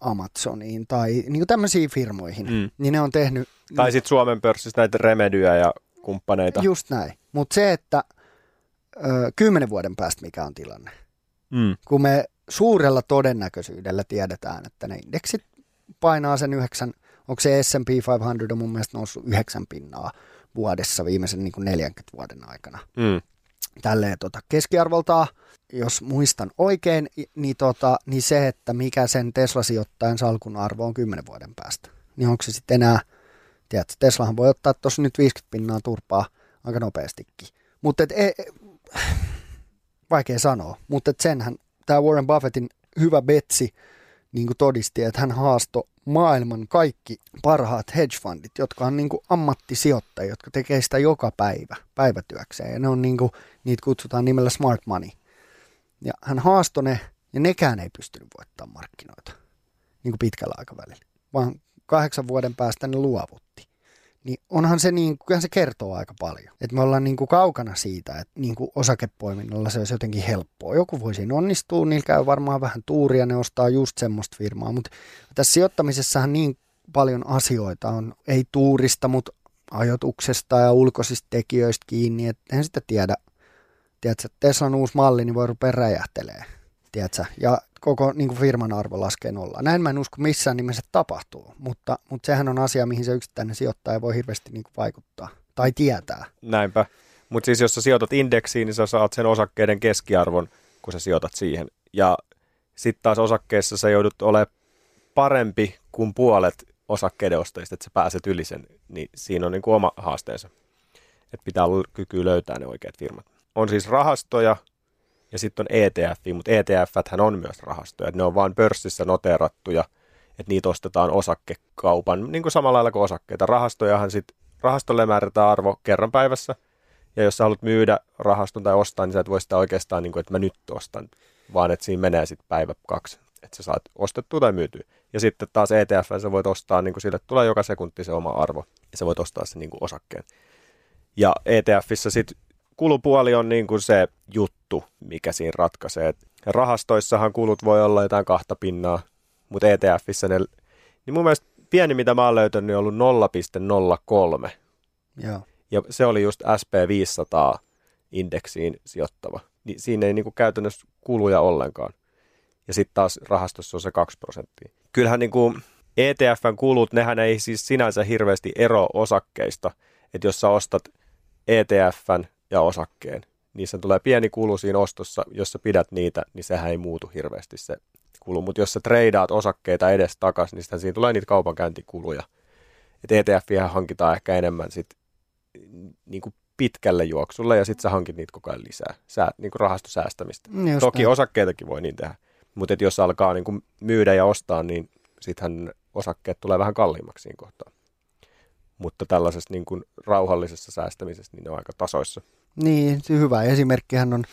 Amazoniin tai niin kuin tämmöisiin firmoihin. Mm. Niin ne on tehnyt... Tai sitten Suomen pörssissä näitä Remedyä ja kumppaneita. Just näin. Mutta se, että ö, kymmenen vuoden päästä mikä on tilanne, Mm. kun me suurella todennäköisyydellä tiedetään, että ne indeksit painaa sen yhdeksän, onko se S&P 500 on mun mielestä noussut yhdeksän pinnaa vuodessa viimeisen niin kuin 40 vuoden aikana. Mm. Tälleen tota, keskiarvoltaan, jos muistan oikein, niin, tota, niin se, että mikä sen Tesla-sijoittajan salkun arvo on 10 vuoden päästä, niin onko se sitten enää, tiedätkö, Teslahan voi ottaa tuossa nyt 50 pinnaa turpaa aika nopeastikin. Mutta et, e, e, vaikea sanoa, mutta senhän tämä Warren Buffettin hyvä betsi niin kuin todisti, että hän haastoi maailman kaikki parhaat hedge-fundit, jotka on niin kuin ammattisijoittajia, jotka tekee sitä joka päivä, päivätyökseen. Ja ne on niin kuin, niitä kutsutaan nimellä smart money. Ja hän haastoi ne, ja nekään ei pystynyt voittamaan markkinoita niin kuin pitkällä aikavälillä, vaan kahdeksan vuoden päästä ne luovutti. Niin onhan se, niin, kyllähän se kertoo aika paljon. Että me ollaan niin kuin kaukana siitä, että niin kuin osakepoiminnalla se olisi jotenkin helppoa. Joku voi siinä onnistua, niillä käy varmaan vähän tuuria, ne ostaa just semmoista firmaa. Mutta tässä sijoittamisessahan niin paljon asioita on, ei tuurista, mutta ajotuksesta ja ulkoisista tekijöistä kiinni, että en sitä tiedä. Tiedätkö, Teslan uusi malli, niin voi rupea räjähtelee. Tiedätkö? Ja koko niin kuin firman arvo laskee nollaan. Näin mä en usko missään nimessä tapahtuu, mutta, mutta sehän on asia, mihin se yksittäinen sijoittaja voi hirveästi niin kuin vaikuttaa tai tietää. Näinpä. Mutta siis jos sä sijoitat indeksiin, niin sä saat sen osakkeiden keskiarvon, kun sä sijoitat siihen. Ja sitten taas osakkeessa sä joudut olemaan parempi kuin puolet osakkeiden ostajista, että sä pääset yli sen. Niin siinä on niin kuin oma haasteensa. Että pitää olla kyky löytää ne oikeat firmat. On siis rahastoja ja sitten on ETF, mutta ETF-hän on myös rahastoja. Ne on vain pörssissä noteerattuja, että niitä ostetaan osakekaupan, niin kuin samalla lailla kuin osakkeita. Rahastojahan sitten, rahastolle määrätään arvo kerran päivässä, ja jos sä haluat myydä rahaston tai ostaa, niin sä et voi sitä oikeastaan, niin kuin, että mä nyt ostan, vaan että siinä menee sitten päivä kaksi, että sä saat ostettua tai myytyä. Ja sitten taas ETF sä voit ostaa, niin kuin sille tulee joka sekunti se oma arvo, ja sä voit ostaa sen niin osakkeen. Ja ETFissä sitten kulupuoli on niin kuin se juttu, mikä siinä ratkaisee. Rahastoissahan kulut voi olla jotain kahta pinnaa, mutta ETFissä ne, niin mun mielestä pieni mitä mä oon löytänyt, niin on ollut 0,03. Joo. Ja se oli just SP500 indeksiin sijoittava. Niin siinä ei niinku käytännössä kuluja ollenkaan. Ja sitten taas rahastossa on se 2 prosenttia. Kyllähän niinku ETFn kulut, nehän ei siis sinänsä hirveästi ero osakkeista. Että jos sä ostat ETFn ja osakkeen, niissä tulee pieni kulu siinä ostossa. Jos sä pidät niitä, niin sehän ei muutu hirveästi se kulu. Mutta jos sä treidaat osakkeita edes takas, niin sitten siinä tulee niitä kaupankäyntikuluja. Et ETF hankitaan ehkä enemmän sit niin kuin pitkälle juoksulle ja sitten sä hankit niitä koko ajan lisää. Sä, niin kuin rahastosäästämistä. Just Toki näin. osakkeitakin voi niin tehdä, mutta jos alkaa niin kuin myydä ja ostaa, niin sittenhän osakkeet tulee vähän kalliimmaksi siinä kohtaa. Mutta tällaisessa niin kuin rauhallisessa säästämisessä niin ne on aika tasoissa. Niin, hyvä esimerkkihän on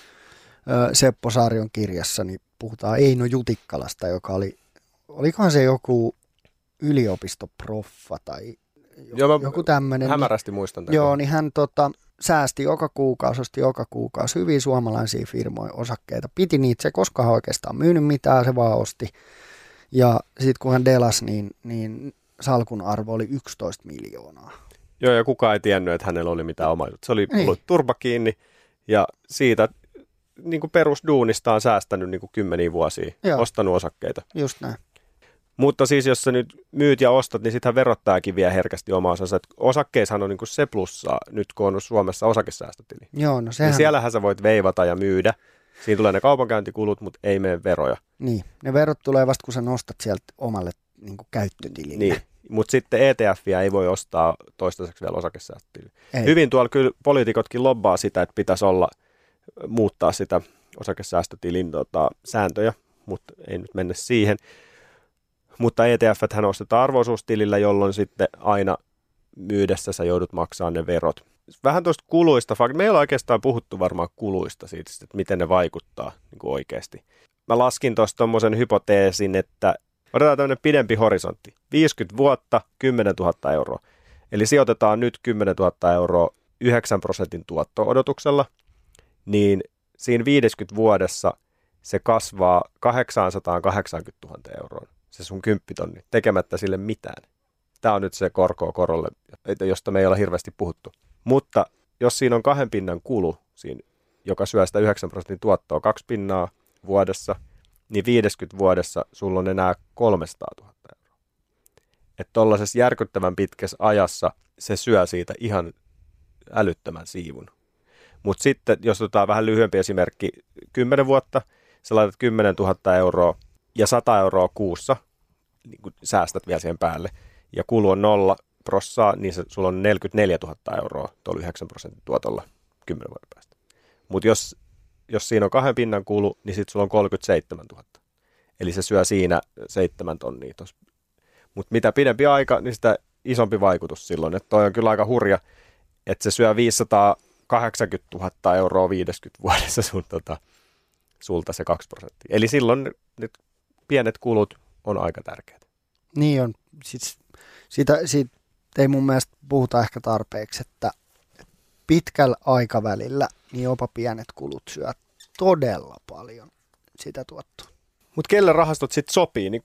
Seppo Saarion kirjassa, niin puhutaan Eino Jutikkalasta, joka oli, olikohan se joku yliopistoproffa tai joku, Joo, joku tämmöinen. Hämärästi muistan tämän. Joo, niin hän tota, säästi joka kuukausi, osti joka kuukausi hyviä suomalaisia firmoja osakkeita. Piti niitä, se koskaan oikeastaan myynyt mitään, se vaan osti. Ja sitten kun hän delas, niin, niin salkun arvo oli 11 miljoonaa. Joo, ja kukaan ei tiennyt, että hänellä oli mitään omaisuutta. Se oli Niin. ollut turpa kiinni ja siitä niin kuin perusduunista on säästänyt niin kuin kymmeniä vuosia, Joo. ostanut osakkeita. Just näin. Mutta siis jos sä nyt myyt ja ostat, niin sittenhän verottajakin vie herkästi omaa osansa. Et Osakkeissahan on niin kuin se plussa, nyt kun on Suomessa osakesäästötili. Joo, no Niin sehän, siellähän sä voit veivata ja myydä. Siinä tulee ne kaupankäyntikulut, mutta ei mene veroja. niin, ne verot tulee vasta kun sä nostat sieltä omalle niin kuin käyttötilille. Niin. Mutta sitten ETFiä ei voi ostaa toistaiseksi vielä osakesäästötili. Hyvin tuolla kyllä poliitikotkin lobbaa sitä, että pitäisi olla muuttaa sitä osakesäästötilin tota, sääntöjä, mutta ei nyt mennä siihen. Mutta ETF hän ostetaan arvoisuustilillä, jolloin sitten aina myydessä sä joudut maksamaan ne verot. Vähän tuosta kuluista, me ei ole oikeastaan puhuttu varmaan kuluista siitä, että miten ne vaikuttaa niin kuin oikeasti. Mä laskin tuosta tuommoisen hypoteesin, että otetaan tämmöinen pidempi horisontti. 50 vuotta, 10 000 euroa. Eli sijoitetaan nyt 10 000 euroa 9 prosentin tuotto-odotuksella, niin siinä 50 vuodessa se kasvaa 880 000 euroa, se sun kymppitonni, tekemättä sille mitään. Tämä on nyt se korkoa korolle, josta me ei ole hirveästi puhuttu. Mutta jos siinä on kahden pinnan kulu, siinä, joka syö sitä 9 prosentin tuottoa, kaksi pinnaa vuodessa, niin 50 vuodessa sulla on enää 300 000 euroa. Että tuollaisessa järkyttävän pitkässä ajassa se syö siitä ihan älyttömän siivun. Mutta sitten, jos otetaan vähän lyhyempi esimerkki, 10 vuotta, sä laitat 10 000 euroa ja 100 euroa kuussa, niin kun säästät vielä siihen päälle, ja kulu on nolla prossaa, niin sulla on 44 000 euroa tuolla 9 prosentin tuotolla 10 vuoden päästä. Mutta jos, jos siinä on kahden pinnan kulu, niin sitten sulla on 37 000. Eli se syö siinä 7 tonnia. Mutta mitä pidempi aika, niin sitä isompi vaikutus silloin. Että toi on kyllä aika hurja, että se syö 580 000 euroa 50 vuodessa sun, tota, sulta se 2 prosenttia. Eli silloin nyt pienet kulut on aika tärkeät. Niin on. Siis siitä, siitä ei mun mielestä puhuta ehkä tarpeeksi, että pitkällä aikavälillä niin jopa pienet kulut syö todella paljon sitä tuottoa. Mutta kelle rahastot sitten sopii, niin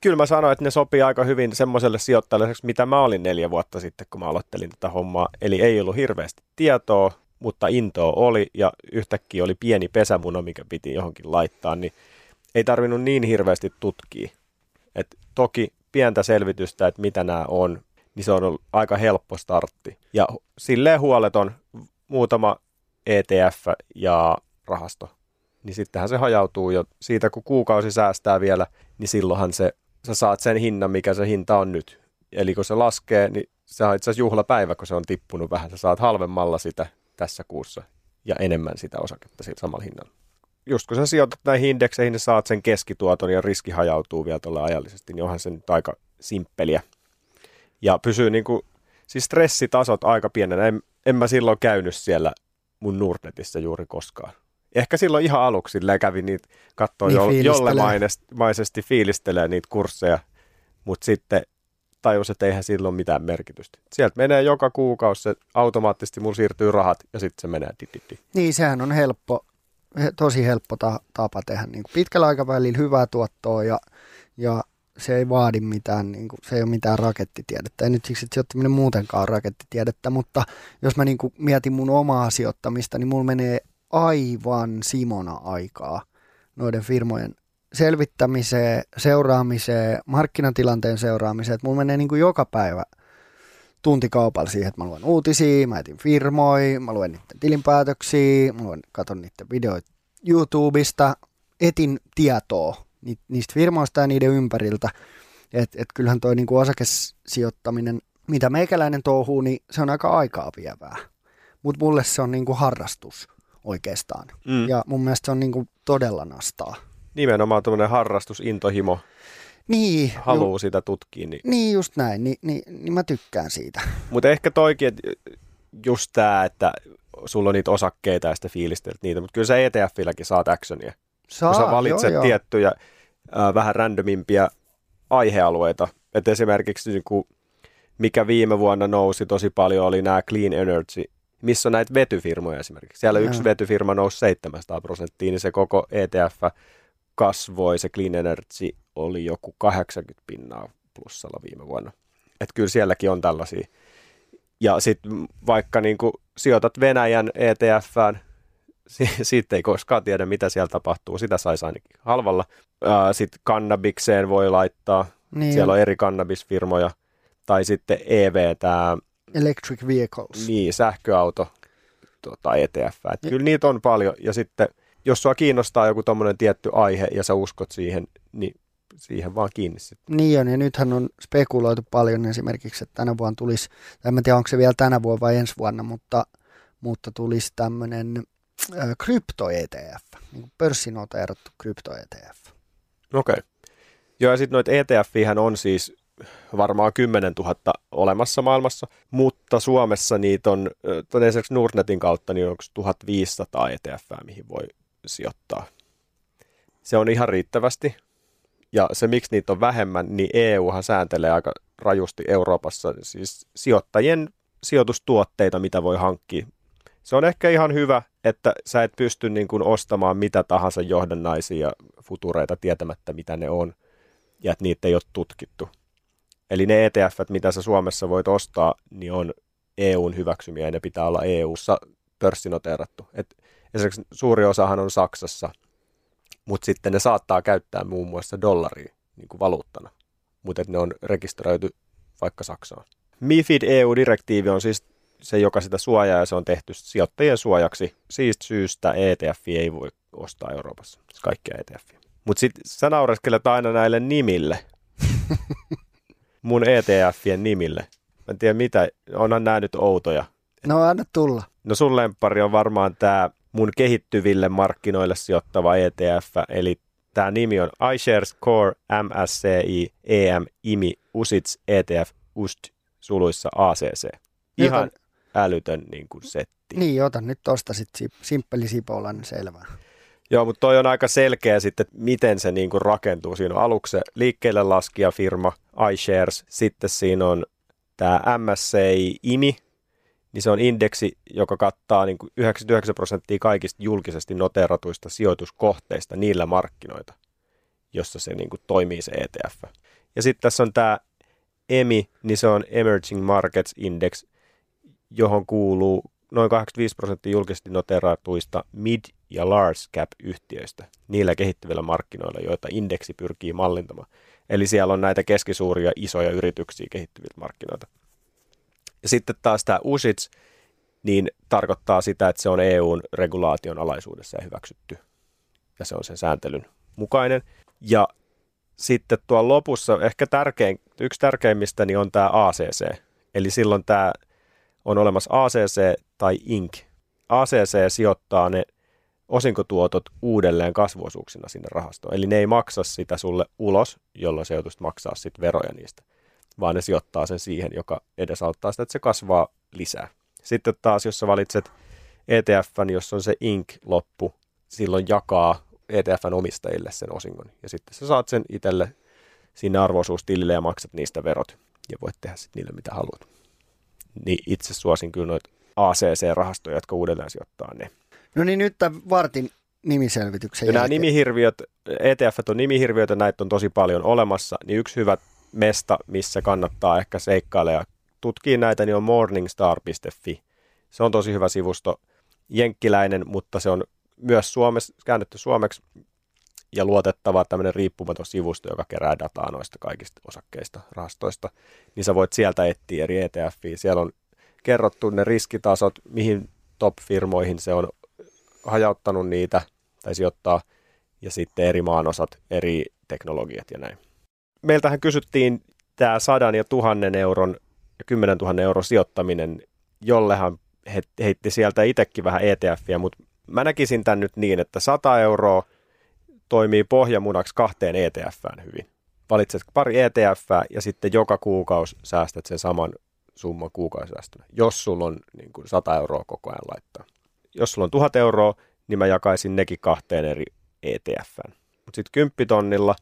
kyllä mä sanoin, että ne sopii aika hyvin semmoiselle sijoittajalle, mitä mä olin neljä vuotta sitten, kun mä aloittelin tätä hommaa. Eli ei ollut hirveästi tietoa, mutta intoa oli ja yhtäkkiä oli pieni pesämuna, mikä piti johonkin laittaa, niin ei tarvinnut niin hirveästi tutkia. Et toki pientä selvitystä, että mitä nämä on, niin se on ollut aika helppo startti. Ja silleen huoleton muutama ETF ja rahasto, niin sittenhän se hajautuu jo siitä, kun kuukausi säästää vielä, niin silloinhan se, sä saat sen hinnan, mikä se hinta on nyt. Eli kun se laskee, niin se on itse asiassa juhlapäivä, kun se on tippunut vähän. Sä saat halvemmalla sitä tässä kuussa ja enemmän sitä osaketta sillä samalla hinnalla. Just kun sä sijoitat näihin indekseihin, niin saat sen keskituoton ja riski hajautuu vielä tuolle ajallisesti, niin onhan se nyt aika simppeliä. Ja pysyy niin kuin, siis stressitasot aika pienenä. En, en mä silloin käynyt siellä mun Nordnetissä juuri koskaan. Ehkä silloin ihan aluksi kävin niitä, katsoin niin jo, jollemaisesti fiilistelee niitä kursseja, mutta sitten tajus, että eihän sillä ole mitään merkitystä. Sieltä menee joka kuukausi, se automaattisesti mulla siirtyy rahat ja sitten se menee. Di. Niin, sehän on helppo, tosi helppo ta- tapa tehdä niin pitkällä aikavälillä hyvää tuottoa ja, ja se ei vaadi mitään, niin kuin, se ei ole mitään rakettitiedettä. Ei nyt siksi, että sijoittaminen muutenkaan rakettitiedettä, mutta jos mä niin kuin mietin mun omaa sijoittamista, niin mulla menee aivan simona aikaa noiden firmojen selvittämiseen, seuraamiseen, markkinatilanteen seuraamiseen. Että mulla menee niin kuin joka päivä tuntikaupalla siihen, että mä luen uutisia, mä etin firmoja, mä luen niiden tilinpäätöksiä, mä luen, katon niiden videoita YouTubesta, etin tietoa niistä firmoista ja niiden ympäriltä. Että et kyllähän toi niinku osakesijoittaminen, mitä meikäläinen touhuu, niin se on aika aikaa vievää. Mutta mulle se on niinku harrastus oikeastaan. Mm. Ja mun mielestä se on niinku todella nastaa. Nimenomaan tuommoinen harrastus, intohimo. Niin. Haluaa ju- sitä tutkia. Niin, niin just näin. Ni, niin, niin mä tykkään siitä. Mutta ehkä toikin, että just tämä, että sulla on niitä osakkeita ja sitten fiilistelet niitä, mutta kyllä sä ETF-illäkin saat actionia. Saa, kun sä valitset joo, tiettyjä äh, vähän randomimpia aihealueita. Et esimerkiksi niin kuin, mikä viime vuonna nousi tosi paljon oli nämä clean energy, missä on näitä vetyfirmoja esimerkiksi. Siellä yksi vetyfirma nousi 700 prosenttia, niin se koko ETF kasvoi, se clean energy oli joku 80 pinnaa plussalla viime vuonna. Että kyllä sielläkin on tällaisia. Ja sitten vaikka niin kuin sijoitat Venäjän ETFään, siitä ei koskaan tiedä, mitä siellä tapahtuu. Sitä saisi ainakin halvalla. Sitten kannabikseen voi laittaa. Niin. Siellä on eri kannabisfirmoja. Tai sitten EV, tämä... Electric Vehicles. Niin, sähköauto tota, ETF. Et ja. Kyllä niitä on paljon. Ja sitten, jos sua kiinnostaa joku tommonen tietty aihe ja sä uskot siihen, niin siihen vaan kiinni sitten. Niin on, ja nythän on spekuloitu paljon esimerkiksi, että tänä vuonna tulisi, en tiedä onko se vielä tänä vuonna vai ensi vuonna, mutta, mutta tulisi tämmöinen krypto-ETF, niin pörssinoteerattu krypto-ETF. Okei. Okay. Joo, ja sitten noita ETF-hän on siis varmaan 10 000 olemassa maailmassa, mutta Suomessa niitä on, esimerkiksi Nordnetin kautta, niin onko 1500 ETF, mihin voi sijoittaa. Se on ihan riittävästi. Ja se, miksi niitä on vähemmän, niin EUhan sääntelee aika rajusti Euroopassa siis sijoittajien sijoitustuotteita, mitä voi hankkia. Se on ehkä ihan hyvä, että sä et pysty niin kuin ostamaan mitä tahansa johdannaisia futureita tietämättä, mitä ne on, ja että niitä ei ole tutkittu. Eli ne ETF, mitä sä Suomessa voit ostaa, niin on EUn hyväksymiä ja ne pitää olla EUssa pörssinoteerattu. Et esimerkiksi suuri osahan on Saksassa, mutta sitten ne saattaa käyttää muun muassa dollaria niin kuin valuuttana, mutta ne on rekisteröity vaikka Saksaan. MIFID EU-direktiivi on siis se, joka sitä suojaa ja se on tehty sijoittajien suojaksi. Siitä syystä ETF ei voi ostaa Euroopassa, siis kaikkia ETF. Mutta sitten sä naureskelet aina näille nimille. *laughs* Mun ETFien nimille. Mä en tiedä mitä, onhan nämä nyt outoja. No anna tulla. No sun lempari on varmaan tämä mun kehittyville markkinoille sijoittava ETF, eli tämä nimi on iShares Core MSCI EM IMI USITS ETF UST suluissa ACC. Ihan älytön niin kuin setti. Niin, ota nyt tosta sit si- simppeli Sipola, niin selvää. Joo, mutta toi on aika selkeä sitten, että miten se niin kuin rakentuu. Siinä on aluksi se liikkeelle laskija firma iShares, sitten siinä on tämä MSCI IMI, niin se on indeksi, joka kattaa niin kuin 99 prosenttia kaikista julkisesti noteratuista sijoituskohteista niillä markkinoita, jossa se niin kuin toimii se ETF. Ja sitten tässä on tämä EMI, niin se on Emerging Markets Index, johon kuuluu noin 85 prosenttia julkisesti noteratuista mid- ja large cap-yhtiöistä niillä kehittyvillä markkinoilla, joita indeksi pyrkii mallintamaan. Eli siellä on näitä keskisuuria isoja yrityksiä kehittyviltä markkinoilta. Ja sitten taas tämä USITS, niin tarkoittaa sitä, että se on EUn regulaation alaisuudessa ja hyväksytty. Ja se on sen sääntelyn mukainen. Ja sitten tuolla lopussa ehkä tärkein, yksi tärkeimmistä niin on tämä ACC. Eli silloin tämä on olemassa ACC tai INC. ACC sijoittaa ne osinkotuotot uudelleen kasvuosuuksina sinne rahastoon. Eli ne ei maksa sitä sulle ulos, jolloin se joutuisi maksaa sitten veroja niistä, vaan ne sijoittaa sen siihen, joka edesauttaa sitä, että se kasvaa lisää. Sitten taas, jos sä valitset ETFn, jos on se INC-loppu, silloin jakaa ETFn omistajille sen osingon. Ja sitten sä saat sen itselle sinne arvoisuustilille ja maksat niistä verot. Ja voit tehdä sitten niille mitä haluat. Niin itse suosin kyllä noita ACC-rahastoja, jotka uudelleen sijoittaa ne. No niin, nyt tämän vartin nimiselvityksen Ja nämä jälkeen. nimihirviöt, ETF on nimihirviöitä, näitä on tosi paljon olemassa, niin yksi hyvä mesta, missä kannattaa ehkä seikkailla ja tutkia näitä, niin on morningstar.fi. Se on tosi hyvä sivusto, jenkkiläinen, mutta se on myös Suomessa, käännetty suomeksi ja luotettava tämmöinen riippumaton sivusto, joka kerää dataa noista kaikista osakkeista, rahastoista, niin sä voit sieltä etsiä eri ETFiä. Siellä on kerrottu ne riskitasot, mihin top-firmoihin se on hajauttanut niitä tai sijoittaa, ja sitten eri maanosat, eri teknologiat ja näin. Meiltähän kysyttiin tämä sadan ja tuhannen euron ja 10 000 euron sijoittaminen, jollehan he heitti sieltä itsekin vähän ETFiä, mutta mä näkisin tämän nyt niin, että 100 euroa toimii pohjamunaksi kahteen ETFään hyvin. Valitset pari ETFää ja sitten joka kuukausi säästät sen saman summan kuukausisäästönä, jos sulla on niin kuin 100 euroa koko ajan laittaa. Jos sulla on 1000 euroa, niin mä jakaisin nekin kahteen eri ETFään. Mutta sitten 10 tonnilla,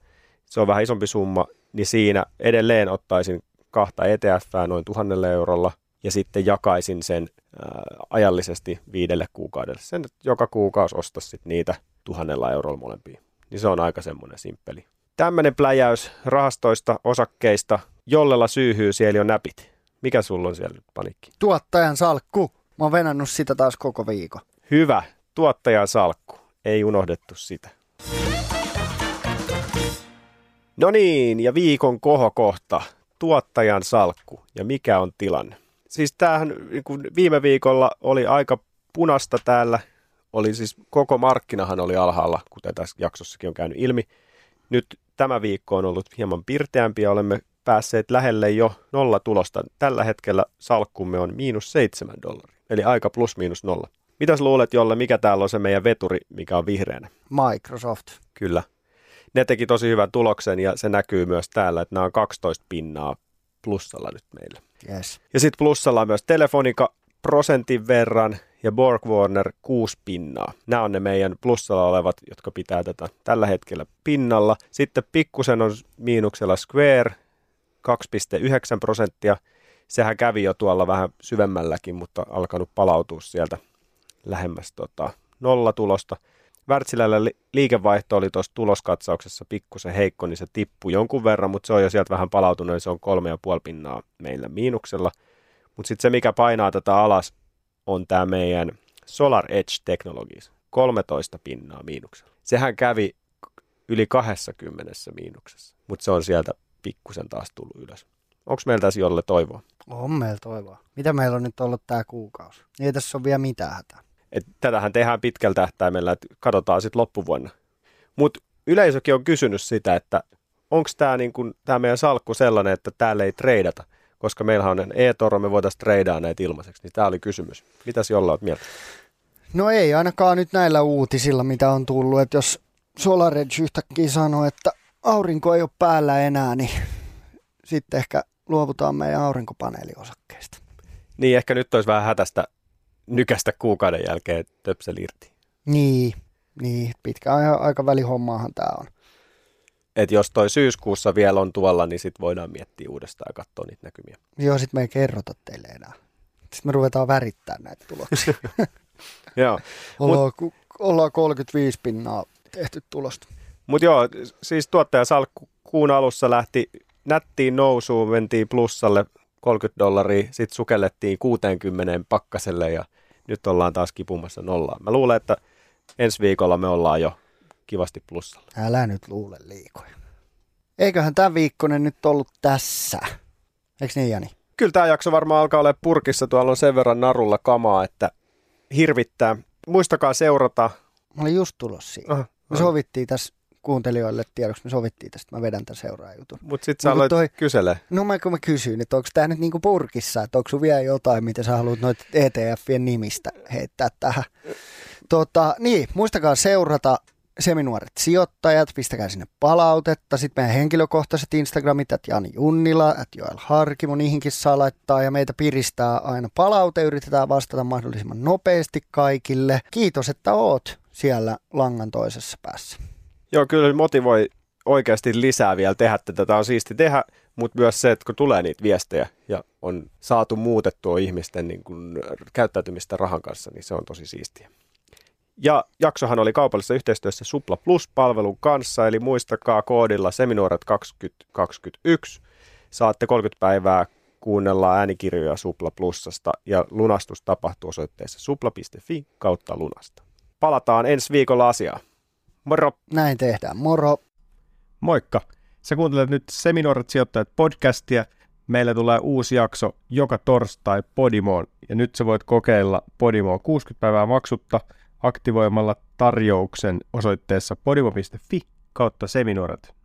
se on vähän isompi summa, niin siinä edelleen ottaisin kahta ETFää noin tuhannella eurolla ja sitten jakaisin sen ää, ajallisesti viidelle kuukaudelle. Sen, joka kuukausi ostaisi niitä tuhannella eurolla molempia. Niin se on aika semmoinen simppeli. Tämmöinen pläjäys rahastoista, osakkeista, jollella syyhyy siellä on näpit. Mikä sulla on siellä nyt panikki? Tuottajan salkku. Mä oon venannut sitä taas koko viikon. Hyvä, tuottajan salkku. Ei unohdettu sitä. No niin, ja viikon kohokohta. Tuottajan salkku. Ja mikä on tilanne? Siis tämähän niin viime viikolla oli aika punasta täällä. Oli siis koko markkinahan oli alhaalla, kuten tässä jaksossakin on käynyt ilmi. Nyt tämä viikko on ollut hieman pirteämpi ja olemme päässeet lähelle jo nolla tulosta. Tällä hetkellä salkkumme on miinus seitsemän dollaria, eli aika plus miinus nolla. Mitäs luulet, Jolle, mikä täällä on se meidän veturi, mikä on vihreänä? Microsoft. Kyllä. Ne teki tosi hyvän tuloksen ja se näkyy myös täällä, että nämä on 12 pinnaa plussalla nyt meillä. Yes. Ja sitten plussalla on myös Telefonika prosentin verran ja Borg Warner 6 pinnaa. Nämä on ne meidän plussalla olevat, jotka pitää tätä tällä hetkellä pinnalla. Sitten pikkusen on miinuksella Square 2,9 prosenttia. Sehän kävi jo tuolla vähän syvemmälläkin, mutta alkanut palautua sieltä lähemmäs tota, nollatulosta. Wärtsilällä li- liikevaihto oli tuossa tuloskatsauksessa pikkusen heikko, niin se tippui jonkun verran, mutta se on jo sieltä vähän palautunut, niin se on kolme ja puoli pinnaa meillä miinuksella. Mutta sitten se, mikä painaa tätä alas, on tämä meidän Solar Edge Technologies, 13 pinnaa miinuksella. Sehän kävi yli 20 miinuksessa, mutta se on sieltä pikkusen taas tullut ylös. Onko meillä tässä jolle toivoa? On meillä toivoa. Mitä meillä on nyt ollut tämä kuukausi? Ei tässä ole vielä mitään hätää. Et tätähän tehdään pitkällä tähtäimellä, että katsotaan sitten loppuvuonna. Mutta yleisökin on kysynyt sitä, että onko tämä niinku, meidän salkku sellainen, että täällä ei treidata, koska meillähän on e-toro, me voitaisiin treidaa näitä ilmaiseksi. Niin tämä oli kysymys. Mitäs jolla olet mieltä? No ei ainakaan nyt näillä uutisilla, mitä on tullut. Että jos SolarEdge yhtäkkiä sanoo, että aurinko ei ole päällä enää, niin sitten ehkä luovutaan meidän aurinkopaneeliosakkeista. Niin, ehkä nyt olisi vähän hätästä nykästä kuukauden jälkeen töpsel irti. Niin, niin pitkä aikavälin hommaahan tämä on. Et jos toi syyskuussa vielä on tuolla, niin sitten voidaan miettiä uudestaan ja katsoa niitä näkymiä. Joo, sitten me ei kerrota teille enää. Sitten me ruvetaan värittää näitä tuloksia. *laughs* Joo. *laughs* ollaan, ku, ollaan 35 pinnaa tehty tulosta. Mutta joo, siis tuottajasalkku kuun alussa lähti nättiin nousuun, mentiin plussalle 30 dollaria, sitten sukellettiin 60 pakkaselle ja nyt ollaan taas kipumassa nollaan. Mä luulen, että ensi viikolla me ollaan jo kivasti plussalla. Älä nyt luule liikoja. Eiköhän tämä viikkonen nyt ollut tässä. Eikö niin, Jani? Kyllä tämä jakso varmaan alkaa olla purkissa. Tuolla on sen verran narulla kamaa, että hirvittää. Muistakaa seurata. Mä olin just tulossa siihen. Aha, Me sovittiin tässä kuuntelijoille tiedoksi, me sovittiin tästä, mä vedän tämän seuraajutun. Mutta sitten sä aloit toi- kysele. No mä, kun mä kysyin, että onko tämä nyt niinku purkissa, että onko sulla vielä jotain, mitä sä haluat noita ETFien nimistä heittää tähän. Tota, niin, muistakaa seurata Seminuoret sijoittajat, pistäkää sinne palautetta. Sitten meidän henkilökohtaiset Instagramit, että Jani Junnila, että Joel Harkimo, niihinkin saa laittaa. Ja meitä piristää aina palaute, yritetään vastata mahdollisimman nopeasti kaikille. Kiitos, että oot siellä langan toisessa päässä. Joo, kyllä motivoi oikeasti lisää vielä tehdä tätä. Tämä on siisti tehdä, mutta myös se, että kun tulee niitä viestejä ja on saatu muutettua ihmisten niin kun, käyttäytymistä rahan kanssa, niin se on tosi siistiä. Ja jaksohan oli kaupallisessa yhteistyössä Supla Plus-palvelun kanssa, eli muistakaa koodilla Seminuoret 2021. Saatte 30 päivää kuunnella äänikirjoja Supla Plusasta ja lunastus tapahtuu osoitteessa supla.fi kautta lunasta. Palataan ensi viikolla asiaan. Moro! Näin tehdään. Moro! Moikka! Sä kuuntelet nyt Seminoorat sijoittajat podcastia. Meillä tulee uusi jakso joka torstai Podimoon ja nyt sä voit kokeilla Podimoa 60 päivää maksutta aktivoimalla tarjouksen osoitteessa podimo.fi kautta seminoorat.